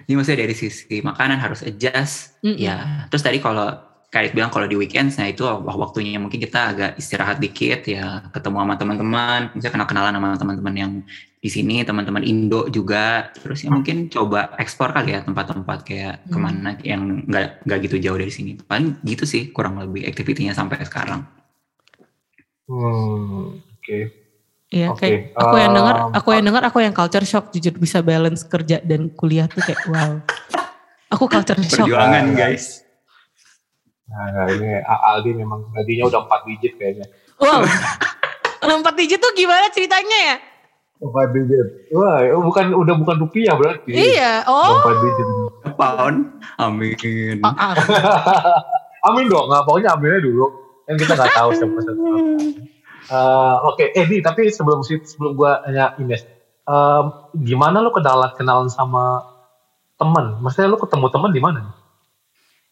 Jadi maksudnya dari sisi makanan harus adjust. Mm-mm. Ya, terus tadi kalau Karit bilang kalau di weekend, nah itu wak- waktunya mungkin kita agak istirahat dikit ya, ketemu sama teman-teman, misalnya kenal-kenalan sama teman-teman yang di sini, teman-teman Indo juga, terus ya mungkin coba ekspor kali ya tempat-tempat kayak Hmm. ke mana yang nggak nggak gitu jauh dari sini. Paling gitu sih kurang lebih aktivitinya sampai sekarang. Hmm, Oke. Iya, Oke, kayak aku yang dengar, um, aku yang dengar, aku yang culture shock jujur bisa balance kerja dan kuliah tuh kayak wow. Aku culture shock. Perjuangan guys. Nah, nah, ini Aldi memang gajinya udah 4 digit kayaknya. Wow. Empat digit tuh gimana ceritanya ya? 4 digit. Wah, itu bukan udah bukan rupiah berarti. Iya, oh. 4 digit. Pound, amin. Amin dong, nggak pokoknya aminnya dulu. Kan kita nggak tahu siapa siapa. Eh, Oke, eh Di, tapi sebelum sebelum gua nanya Ines, em, gimana lu kenalan kenalan sama temen? Maksudnya lu ketemu temen di mana?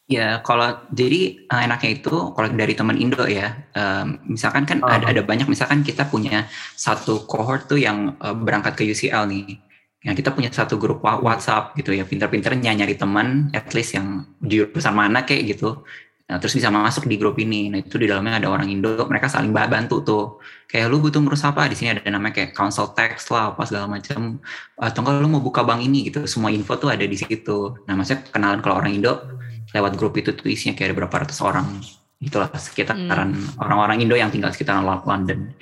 Ya, kalau jadi eh, enaknya itu kalau dari teman Indo ya, em, misalkan kan Ah. ada ada banyak misalkan kita punya satu cohort tuh yang eh, berangkat ke UCL nih. Yang kita punya satu grup WhatsApp gitu ya, pinter-pinternya nyari teman, at least yang jurusan mana kayak gitu. Nah, terus bisa masuk di grup ini. Nah, itu di dalamnya ada orang Indo, mereka saling ba- bantu tuh. Kayak lu butuh ngurus apa? Di sini ada namanya kayak council tax lah, apa segala macam. Atau enggak lu mau buka bank ini gitu. Semua info tuh ada di situ. Nah, maksudnya kenalan kalau orang Indo lewat grup itu tuh isinya kayak ada berapa ratus orang. Itulah sekitaran orang-orang Indo yang tinggal sekitaran Lo- London.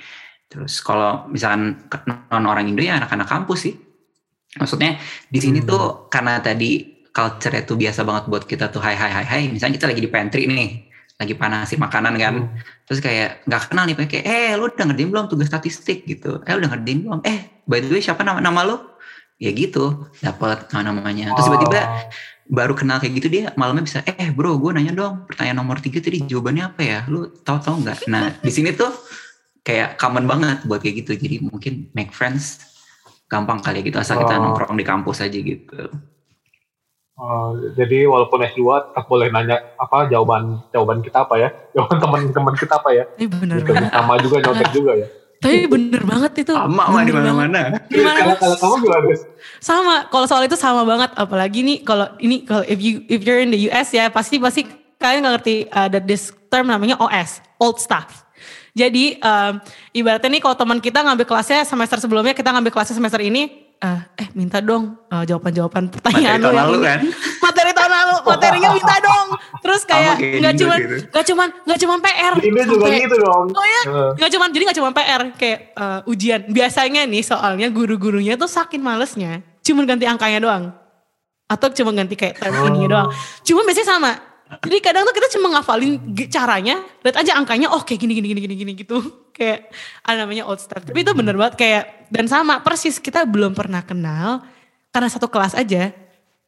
Terus kalau misalkan non orang Indo ya anak-anak kampus sih. Maksudnya di sini Hmm. tuh karena tadi culture itu biasa banget buat kita tuh hai hai hai hai misalnya kita lagi di pantry nih lagi panasin makanan kan. Hmm. terus kayak nggak kenal nih kayak eh lu udah ngerjain belum tugas statistik? Gitu. Eh udah ngerjain belum? Eh by the way siapa nama nama lu? Ya gitu dapat namanya terus tiba-tiba Oh. Baru kenal kayak gitu dia malamnya bisa eh bro gue nanya dong pertanyaan nomor tiga tadi jawabannya apa ya lu tahu tahu nggak nah di sini tuh kayak common banget buat kayak gitu jadi mungkin make friends gampang kali ya gitu asal kita Oh. nongkrong di kampus aja gitu Oh, jadi walaupun S2 tetap boleh nanya apa jawaban jawaban kita apa ya? Jawaban teman-teman kita apa ya? Ini bener Gitu. banget. Sama juga nyontek juga ya. Tapi bener banget itu. sama mah di mana-mana Gimana? Kalau kamu gimana? Sama, kalau soal itu sama banget. Apalagi nih kalau ini kalau if you if you're in the US ya pasti pasti kalian nggak ngerti ada this term namanya OS, old stuff. Jadi um, ibaratnya nih kalau teman kita ngambil kelasnya semester sebelumnya kita ngambil kelasnya semester ini, eh, eh minta dong eh, jawaban-jawaban pertanyaan lo yang lalu kan materinya minta dong. Terus kayak kayak nggak Indo cuman gitu. nggak cuman nggak cuman PR. Ini juga gitu dong. Oh ya, nggak cuman jadi nggak cuman PR kayak eh, ujian. Biasanya nih soalnya guru-gurunya tuh saking malesnya, cuman ganti angkanya doang. Atau cuma ganti kayak term Oh. doang. Cuma biasanya sama. Jadi kadang tuh kita cuma ngafalin caranya, lihat aja angkanya, oh kayak gini gini gini gini gini gitu. Kayak ada namanya old stuff. Tapi itu bener banget kayak dan sama persis kita belum pernah kenal karena satu kelas aja.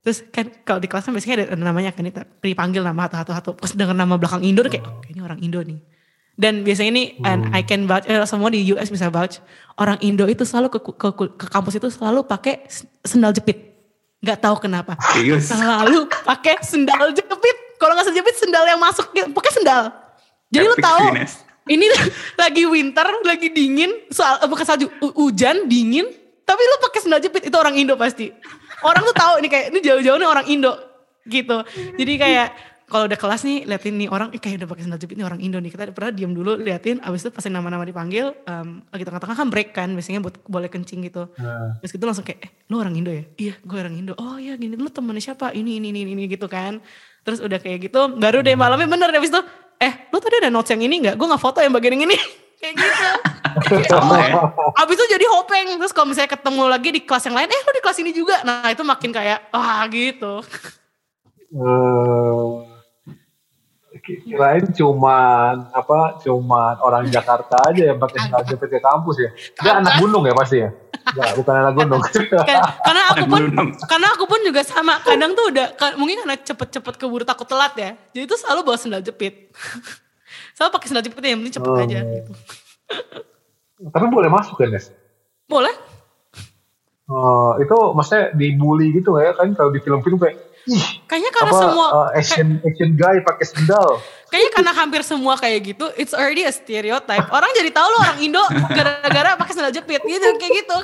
Terus kan kalau di kelasnya biasanya ada namanya kan kita dipanggil nama satu-satu. Pas denger nama belakang Indo kayak oh, ini orang Indo nih. Dan biasanya ini and I can vouch, eh, semua di US bisa vouch. Orang Indo itu selalu ke, ke, ke kampus itu selalu pakai sendal jepit. Gak tahu kenapa. serius Selalu pakai sendal jepit. Kalau nggak sendal jepit sendal yang masuk gitu. Pakai sendal. Jadi lu Epic tahu sih, Nes. ini lagi winter, lagi dingin, soal eh, bukan salju, hu- hujan, dingin, tapi lu pakai sendal jepit itu orang Indo pasti. Orang tuh tahu ini kayak ini jauh-jauh nih orang Indo gitu. Jadi kayak kalau udah kelas nih liatin nih orang eh, kayak udah pakai sendal jepit nih orang Indo nih. Kita pernah diam dulu liatin abis itu pas nama-nama dipanggil em, lagi tengah-tengah kan break kan biasanya buat boleh kencing gitu. Nah, Terus gitu langsung kayak, eh lu orang Indo ya? Iya gue orang Indo. Oh iya gini, lu temennya siapa? Ini, ini, ini, ini gitu kan. Terus udah kayak gitu, baru deh malamnya bener deh abis itu, eh lu tadi ada notes yang ini gak? Gue gak foto yang bagian yang ini. kayak gitu. sama ya Abis itu jadi hopeng. Terus kalau misalnya ketemu lagi di kelas yang lain, eh lu di kelas ini juga. Nah itu makin kayak, wah gitu. eh, ki- kirain cuman apa cuman orang Jakarta aja yang pakai jepit ke kampus ya. Dia anak gunung ya pasti ya. Enggak, bukan anak gunung. Kan- karena aku pun karena aku pun juga sama kadang tuh udah mungkin karena cepet-cepet keburu takut telat ya jadi tuh selalu bawa sendal jepit selalu pakai sendal jepit yang penting cepet Oh. aja gitu Tapi boleh masuk kan, Nes? boleh Oh, itu maksudnya dibully gitu ya kan kalau di film-film kayak ih kayaknya karena apa semua uh, action action guy pakai sendal. kayaknya karena hampir semua kayak gitu it's already a stereotype orang jadi tahu lo orang Indo gara-gara pakai sendal jepit gitu kayak gitu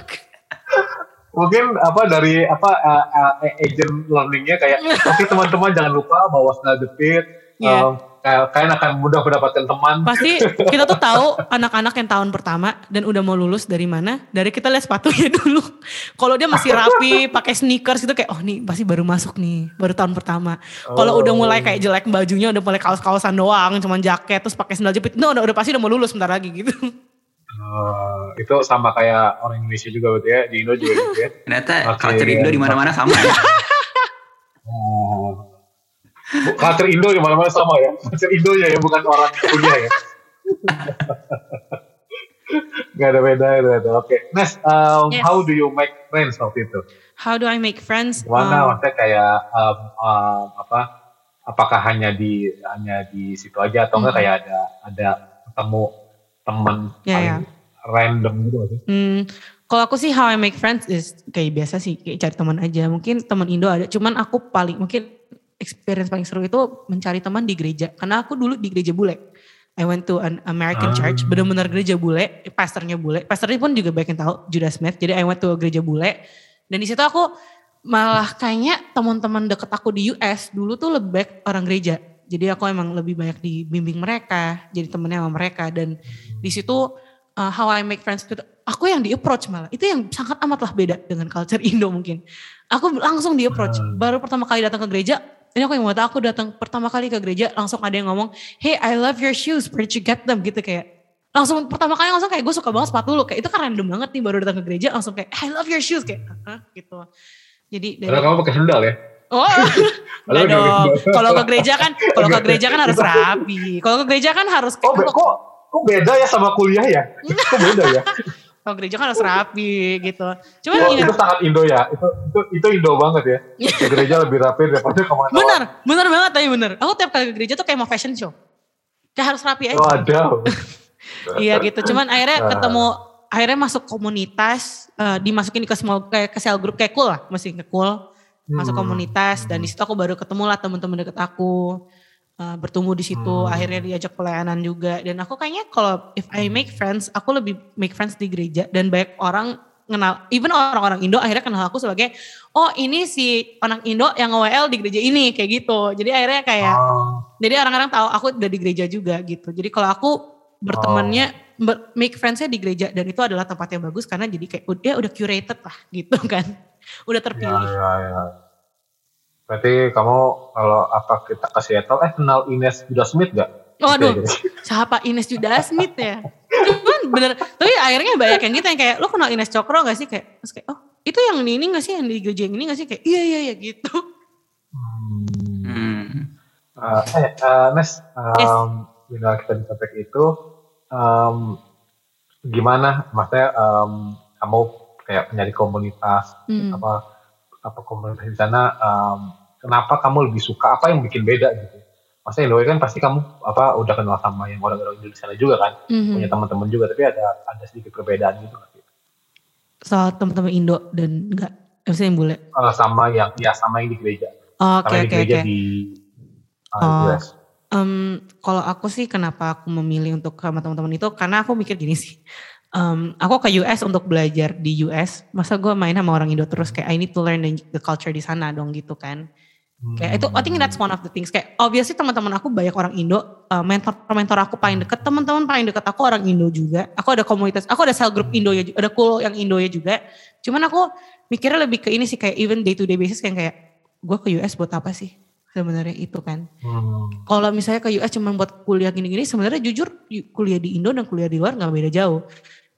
Mungkin apa dari apa uh, uh, agent learningnya kayak oke teman-teman jangan lupa bawa sendal jepit. Iya. Um, kayak- kalian akan mudah mendapatkan teman. pasti kita tuh tahu anak-anak yang tahun pertama dan udah mau lulus dari mana dari kita lihat sepatunya dulu kalau dia masih rapi pakai sneakers gitu kayak oh nih pasti baru masuk nih baru tahun pertama kalau Oh. udah mulai kayak jelek bajunya udah mulai kaos-kaosan doang cuman jaket terus pakai sendal jepit itu udah, udah pasti udah mau lulus bentar lagi gitu Uh, itu sama kayak orang Indonesia juga berarti ya di Indo juga gitu ya. ternyata Oke, culture Indo di mana-mana sama ya Oh. Culture Indo di mana-mana sama ya. Culture Indo ya, bukan orang punya ya. Gak ada beda, gak ada. Oke, Nes, um, Yes. how do you make friends waktu itu? how do I make friends Gimana Um, maksudnya kayak um, um, apa? Apakah hanya di hanya di situ aja atau enggak Hmm. kayak ada ada ketemu teman Ya, paling random gitu? Hmm, kalau aku sih how I make friends is kayak biasa sih kayak cari teman aja. Mungkin teman Indo ada, cuman aku paling mungkin experience paling seru itu mencari teman di gereja. Karena aku dulu di gereja bule. I went to an American Ah. church, benar-benar gereja bule, pastornya bule. Pastornya pun juga banyak yang tahu Judas Smith. Jadi I went to a gereja bule. Dan di situ aku malah kayaknya teman-teman deket aku di US dulu tuh lebih baik orang gereja. Jadi aku emang lebih banyak dibimbing mereka, jadi temennya sama mereka. Dan di situ uh, how I make friends with aku yang di approach malah itu yang sangat amatlah beda dengan culture Indo mungkin aku langsung di approach Hmm. baru pertama kali datang ke gereja ini aku yang mau tahu aku datang pertama kali ke gereja langsung ada yang ngomong hey I love your shoes where did you get them gitu kayak langsung pertama kali langsung kayak gue suka banget sepatu lu kayak itu kan random banget nih baru datang ke gereja langsung kayak I love your shoes kayak "Hah?" gitu jadi dari Karena kamu pakai sendal ya? Oh, Halo, enggak dong. Kalau ke gereja kan, kalau ke gereja kan harus rapi. Kalau ke gereja kan harus Oh, kok, kok beda ya sama kuliah ya? kok beda ya? Kalau gereja kan harus rapi gitu. Cuman Oh, itu sangat Indo ya. Itu itu, itu Indo banget ya. Ke gereja lebih rapi daripada ke mana bener, bener banget tapi bener. Aku tiap kali ke gereja tuh kayak mau fashion show. Kayak harus rapi aja. Oh, ada. Iya gitu. Cuman akhirnya Ah. ketemu akhirnya masuk komunitas eh, dimasukin ke small kayak ke sel group kayak cool lah, mesti ke cool. Masuk Hmm. komunitas dan di situ aku baru ketemu lah teman-teman deket aku. Eh, bertumbuh di situ, Hmm. akhirnya diajak pelayanan juga dan aku kayaknya kalau if I make friends, aku lebih make friends di gereja dan banyak orang kenal, even orang-orang Indo akhirnya kenal aku sebagai oh ini si anak Indo yang nge-WL di gereja ini kayak gitu. Jadi akhirnya kayak Oh, jadi orang-orang tahu aku udah di gereja juga gitu. Jadi kalau aku bertemannya ber- make friendsnya di gereja dan itu adalah tempat yang bagus karena jadi kayak udah udah curated lah gitu kan. Udah ya, terpilih. ya, ya. Berarti kamu kalau apa kita kasih tahu eh kenal Ines Judah Smith gak? Waduh, siapa Ines Judas Smith ya? Cuman bener, tapi akhirnya banyak yang gitu yang kayak, lo kenal Ines Cokro gak sih? Kayak, terus kayak, oh itu yang ini, ini gak sih? Yang di gereja yang ini gak sih? Kayak, iya, iya, iya gitu. Hmm. Uh, eh, uh, Nes, um, bila kita di topik itu, um, gimana? Maksudnya um, kamu kayak nyari komunitas, Hmm. apa apa komunitas di sana? Um, kenapa kamu lebih suka? Apa yang bikin beda gitu? Maksudnya Indonesia kan pasti kamu apa udah kenal sama yang orang-orang Indo di sana juga kan, Mhm. punya teman-teman juga, tapi ada ada sedikit perbedaan gitu sih? Soal teman-teman Indo dan enggak, maksudnya yang bule. Uh, sama yang ya sama yang di gereja, Oh, sama Oke, yang di oke, gereja oke. di uh, Oh. US. Em, kalau aku sih kenapa aku memilih untuk sama teman-teman itu karena aku mikir gini sih. Em, aku ke US untuk belajar di US, masa gue main sama orang Indo terus kayak I need to learn the culture di sana dong gitu kan. Kayak itu I think that's one of the things kayak obviously teman-teman aku banyak orang Indo, eh, mentor-mentor aku paling deket, teman-teman paling deket aku orang Indo juga. Aku ada komunitas, aku ada cell group Indo ya, ada cool yang Indo ya juga. Cuman aku mikirnya lebih ke ini sih kayak even day to day basis kayak kayak gue ke US buat apa sih? Sebenarnya itu kan Hmm. kalau misalnya ke US cuma buat kuliah gini-gini sebenarnya jujur kuliah di Indo dan kuliah di luar nggak beda jauh.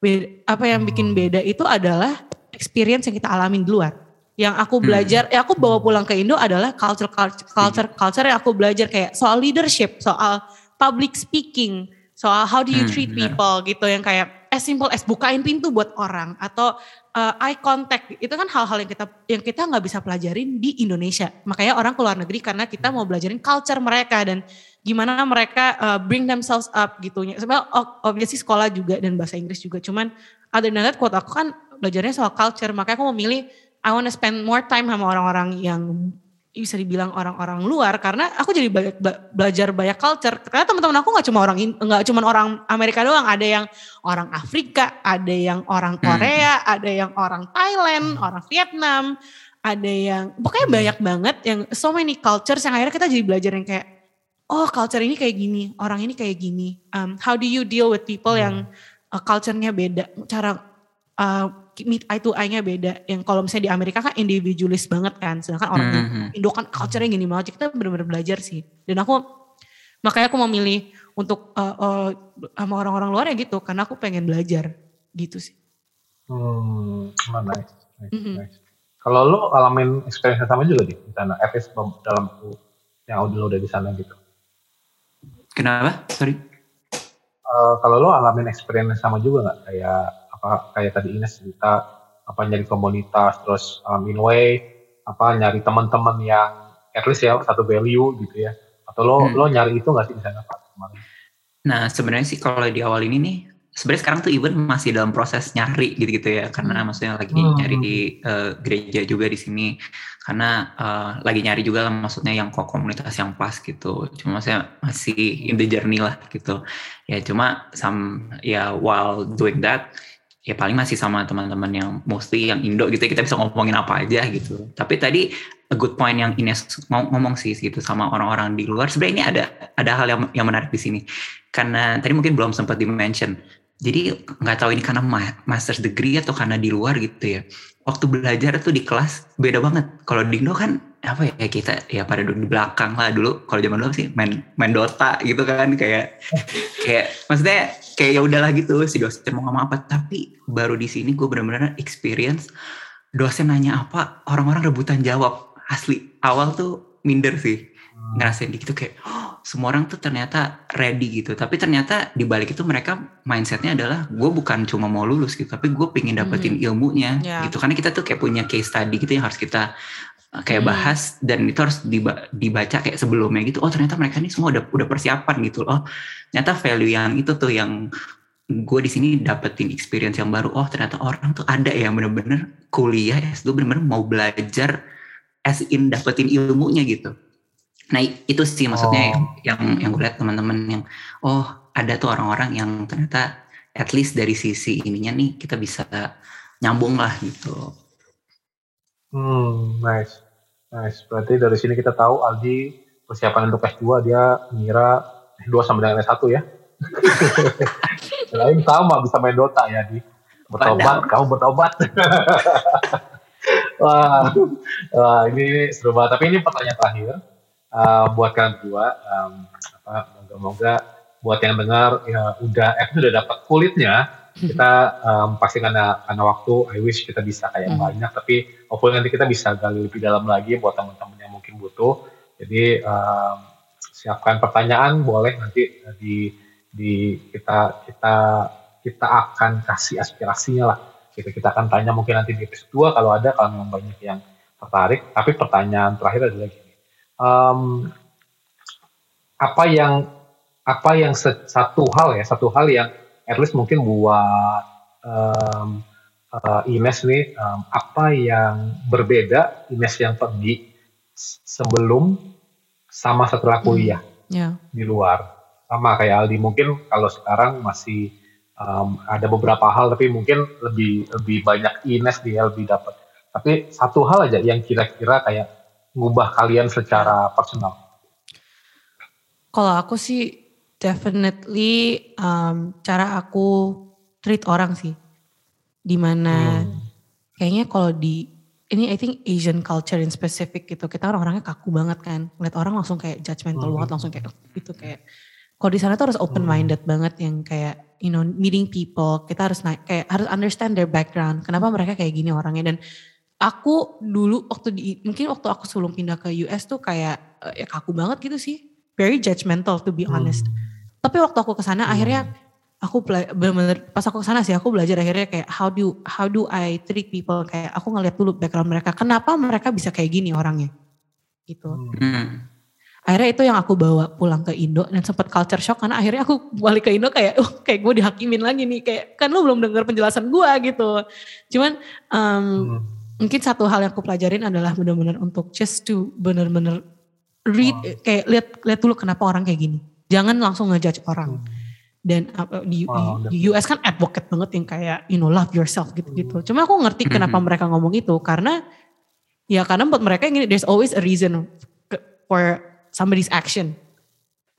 Beda- apa yang bikin beda itu adalah experience yang kita alamin di luar. Yang aku belajar, ya aku bawa pulang ke Indo adalah culture culture culture, culture yang aku belajar kayak soal leadership, soal public speaking, soal how do you Hmm, treat benar. people gitu yang kayak as simple as bukain pintu buat orang atau uh, eye contact. Itu kan hal-hal yang kita yang kita nggak bisa pelajarin di Indonesia. Makanya orang keluar negeri karena kita mau belajarin culture mereka dan gimana mereka uh, bring themselves up gitu. Sebenarnya o- obviously sekolah juga dan bahasa Inggris juga. Cuman other than that quote aku kan belajarnya soal culture. Makanya aku memilih I wanna spend more time sama orang-orang yang bisa dibilang orang-orang luar karena aku jadi banyak ba- belajar banyak culture. Karena teman-teman aku nggak cuma orang nggak cuma orang Amerika doang ada yang orang Afrika ada yang orang Korea ada yang orang Thailand orang Vietnam ada yang pokoknya banyak banget yang so many cultures yang akhirnya kita jadi belajar yang kayak oh culture ini kayak gini orang ini kayak gini. Um, how do you deal with people yang uh, culture-nya beda? Cara uh, eye to eye-nya beda yang kalau misalnya di Amerika kan individualis banget kan sedangkan orang Mhm. Indo kan culture-nya gini banget kita benar-benar belajar sih dan aku makanya aku memilih untuk uh, uh, sama orang-orang luar ya gitu karena aku pengen belajar gitu sih Hmm, oh, nice, nice, Mhm. nice. Kalau lu alamin experience yang sama juga di sana, at least bem- dalam ku- yang udah udah di sana gitu. Kenapa? Sorry. Eh, kalau lu alamin experience sama juga nggak kayak apa kayak tadi Ines cerita apa nyari komunitas terus um, in way apa nyari teman-teman yang at least ya satu value gitu ya atau lo Hmm. lo nyari itu nggak sih di sana Pak kemarin? Nah sebenarnya sih kalau di awal ini nih sebenarnya sekarang tuh even masih dalam proses nyari gitu-gitu ya karena hmm. maksudnya lagi hmm. nyari di uh, gereja juga di sini karena uh, lagi nyari juga lah maksudnya yang kok komunitas yang pas gitu cuma maksudnya masih in the journey lah gitu ya cuma some ya while doing that ya paling masih sama teman-teman yang mostly yang Indo gitu ya, kita bisa ngomongin apa aja gitu. Tapi tadi a good point yang Ines ngomong sih gitu sama orang-orang di luar. Sebenarnya ini ada ada hal yang yang menarik di sini. Karena tadi mungkin belum sempat di mention jadi nggak tahu ini karena master's degree atau karena di luar gitu ya. Waktu belajar tuh di kelas beda banget. Kalau di Indo kan apa ya kita ya pada duduk di belakang lah dulu. Kalau zaman dulu sih main main Dota gitu kan kayak kayak maksudnya kayak ya udahlah gitu si dosen mau ngomong apa. Tapi baru di sini gue benar-benar experience dosen nanya apa orang-orang rebutan jawab. Asli awal tuh minder sih. Ngerasain gitu kayak oh, semua orang tuh ternyata ready gitu. Tapi ternyata di balik itu mereka mindsetnya adalah gue bukan cuma mau lulus gitu tapi gue pengen dapetin hmm. ilmunya yeah. gitu. Karena kita tuh kayak punya case study gitu yang harus kita kayak hmm. bahas dan itu harus dibaca kayak sebelumnya gitu oh ternyata mereka ini semua udah udah persiapan gitu oh ternyata value yang itu tuh yang gue di sini dapetin experience yang baru oh ternyata orang tuh ada yang bener-bener kuliah S2 bener-bener mau belajar as in dapetin ilmunya gitu Nah itu sih maksudnya oh. yang yang gue lihat teman-teman yang oh ada tuh orang-orang yang ternyata at least dari sisi ininya nih kita bisa nyambung lah gitu. Hmm, nice. Nice. Berarti dari sini kita tahu Aldi persiapan untuk S2 dia mengira S2 sama dengan S1 ya. Lain sama bisa main Dota ya di bertobat, kamu bertobat. wah, wah, ini seru banget. Tapi ini pertanyaan terakhir uh, buat kalian berdua um, apa moga-moga buat yang dengar ya udah eh udah dapat kulitnya kita um, pasti karena karena waktu I wish kita bisa kayak hmm. banyak tapi hopefully nanti kita bisa gali lebih dalam lagi buat teman-teman yang mungkin butuh. Jadi um, siapkan pertanyaan boleh nanti di di kita kita kita akan kasih aspirasinya lah. Kita kita akan tanya mungkin nanti di episode 2 kalau ada kalau memang banyak yang tertarik. Tapi pertanyaan terakhir adalah um, apa yang apa yang satu hal ya satu hal yang at least mungkin buat um, uh, Ines nih um, apa yang berbeda Ines yang pergi sebelum sama setelah hmm, kuliah hmm, yeah. di luar sama kayak Aldi mungkin kalau sekarang masih um, ada beberapa hal tapi mungkin lebih lebih banyak Ines dia lebih dapat tapi satu hal aja yang kira-kira kayak ngubah kalian secara personal? Kalau aku sih definitely um, cara aku treat orang sih. Di mana hmm. kayaknya kalau di ini I think Asian culture in specific gitu. Kita orang-orangnya kaku banget kan. Lihat orang langsung kayak judgmental hmm. banget langsung kayak itu kayak kalau di sana tuh harus open minded hmm. banget yang kayak you know meeting people kita harus naik kayak harus understand their background kenapa mereka kayak gini orangnya dan aku dulu waktu di mungkin waktu aku sebelum pindah ke US tuh kayak uh, ya kaku banget gitu sih very judgmental to be hmm. honest hmm. tapi waktu aku ke sana hmm. akhirnya aku benar-benar pas aku ke sana sih aku belajar akhirnya kayak how do how do I treat people kayak aku ngeliat dulu background mereka kenapa mereka bisa kayak gini orangnya gitu hmm. akhirnya itu yang aku bawa pulang ke Indo dan sempat culture shock karena akhirnya aku balik ke Indo kayak oh kayak gue dihakimin lagi nih kayak kan lu belum dengar penjelasan gue gitu cuman um, hmm mungkin satu hal yang aku pelajarin adalah benar-benar untuk just to benar-benar read oh. kayak lihat lihat dulu kenapa orang kayak gini. Jangan langsung ngejudge orang. Hmm. Dan uh, di, oh, di US kan advocate banget yang kayak you know love yourself gitu-gitu. Hmm. Cuma aku ngerti kenapa hmm. mereka ngomong itu karena ya karena buat mereka ini there's always a reason for somebody's action.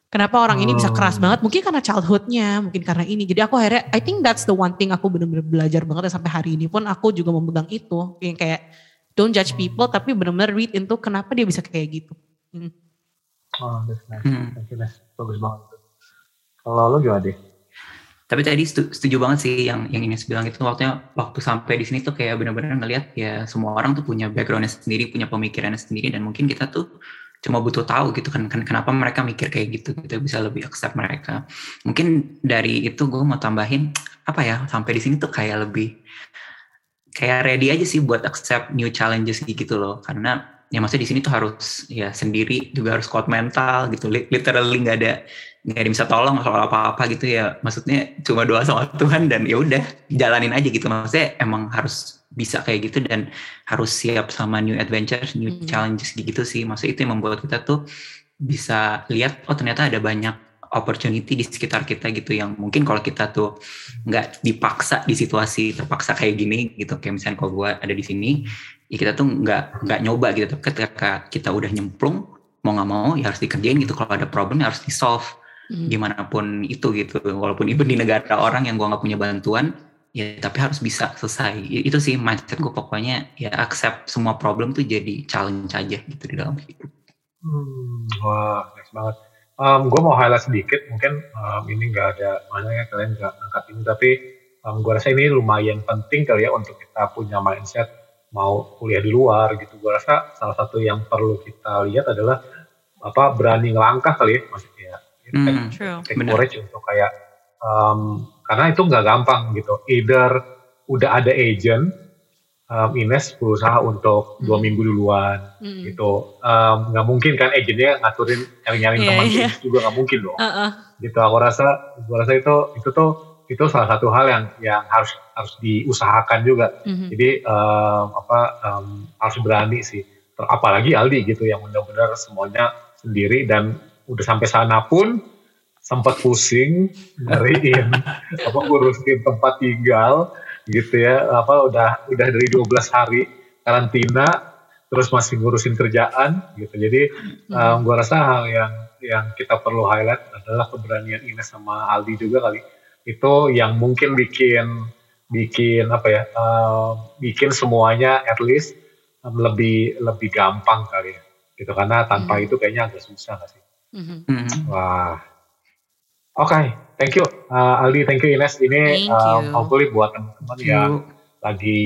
Kenapa orang ini bisa keras hmm. banget? Mungkin karena childhoodnya, mungkin karena ini. Jadi aku akhirnya, I think that's the one thing aku benar-benar belajar banget ya sampai hari ini pun aku juga memegang itu. Yang kayak don't judge people, tapi benar-benar read into kenapa dia bisa kayak gitu. Hmm. Oh, that's nice. Hmm. Thank you, nice. Bagus banget. Kalau lo gimana deh? Tapi tadi setuju banget sih yang yang Ines bilang itu. Waktunya waktu sampai di sini tuh kayak benar-benar ngelihat ya semua orang tuh punya backgroundnya sendiri, punya pemikirannya sendiri. Dan mungkin kita tuh cuma butuh tahu gitu kan, kan kenapa mereka mikir kayak gitu kita bisa lebih accept mereka. Mungkin dari itu gue mau tambahin apa ya sampai di sini tuh kayak lebih kayak ready aja sih buat accept new challenges gitu loh. Karena ya maksudnya di sini tuh harus ya sendiri juga harus kuat mental gitu. Literally nggak ada nggak ada bisa tolong soal apa-apa gitu ya. Maksudnya cuma doa sama Tuhan dan ya udah jalanin aja gitu. Maksudnya emang harus bisa kayak gitu dan harus siap sama new adventures new Hmm. challenges gitu sih. Maksudnya itu yang membuat kita tuh bisa lihat oh ternyata ada banyak opportunity di sekitar kita gitu yang mungkin kalau kita tuh nggak dipaksa di situasi terpaksa kayak gini gitu. Kayak misalnya kalau gue ada di sini ya kita tuh nggak nggak nyoba gitu. Tapi ketika kita udah nyemplung mau nggak mau ya harus dikerjain gitu. Kalau ada problem ya harus di solve Hmm. gimana pun itu gitu walaupun even di negara orang yang gue nggak punya bantuan ya tapi harus bisa selesai itu sih mindset gue pokoknya ya accept semua problem tuh jadi challenge aja gitu di dalam hidup Hmm, wah, nice banget. gue mau highlight sedikit, mungkin um, ini nggak ada maknanya kalian nggak angkat ini, tapi gue rasa ini lumayan penting kali ya untuk kita punya mindset mau kuliah di luar gitu. Gue rasa salah satu yang perlu kita lihat adalah apa berani ngelangkah kali ya, maksudnya Hmm, True. benar. untuk kayak um, karena itu nggak gampang gitu. Either udah ada agent, um, Ines berusaha untuk dua Hmm. minggu duluan Hmm. gitu Um, nggak mungkin kan agentnya ngaturin nyari-nyari Iya, teman iya. bisnis juga nggak mungkin dong Uh-uh. gitu aku rasa aku rasa itu itu tuh itu salah satu hal yang yang harus harus diusahakan juga Mhm. jadi um, apa um, harus berani sih apalagi Aldi gitu yang benar-benar semuanya sendiri dan udah sampai sana pun sempat pusing nyariin apa ngurusin tempat tinggal gitu ya. Apa udah udah dari 12 hari karantina terus masih ngurusin kerjaan gitu. Jadi um, gua rasa hal yang yang kita perlu highlight adalah keberanian Ines sama Aldi juga kali. Itu yang mungkin bikin bikin apa ya um, bikin semuanya at least um, lebih lebih gampang kali ya. Gitu karena tanpa Hmm. itu kayaknya agak susah nggak sih Mhm. Hmm. Wah. Oke, thank you uh, Aldi, thank you Ines. Ini Thank um, you. hopefully buat teman-teman yang lagi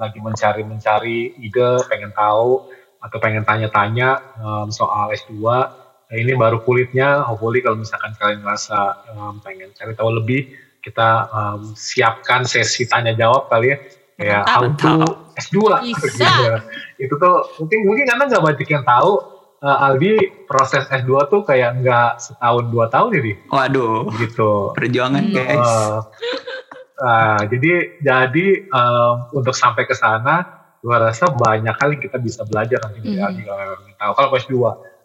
lagi mencari-mencari ide, pengen tahu atau pengen tanya-tanya um, soal S2. Nah, ini baru kulitnya. Hopefully kalau misalkan kalian ngerasa um, pengen cari tahu lebih, kita um, siapkan sesi tanya jawab kali ya. Kayak how to Mantap. S2. Bisa. Gitu. Itu tuh mungkin mungkin karena nggak banyak yang tahu uh, Aldi proses S2 tuh kayak nggak setahun dua tahun Di? waduh gitu. perjuangan Hmm. guys Eh, ah, jadi jadi em, untuk sampai ke sana, gua rasa banyak kali kita bisa belajar nanti dari Mhm. Aldi kalau tahu. Kalau S2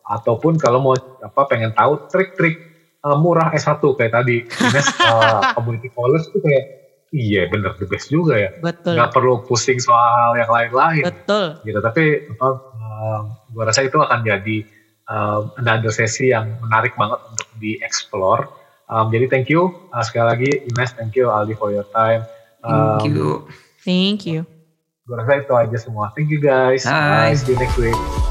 ataupun kalau mau apa pengen tahu trik-trik eh, murah S1 kayak tadi, Ines eh, community college itu kayak iya bener the best juga ya. Betul. Nggak perlu pusing soal yang lain-lain Betul. gitu tapi apa um, gua rasa itu akan jadi um, another sesi yang menarik banget untuk dieksplor um, jadi thank you uh, sekali lagi Ines thank you Aldi for your time. Thank um, you. Thank you. gua rasa itu aja semua. Thank you guys. Bye. see you next week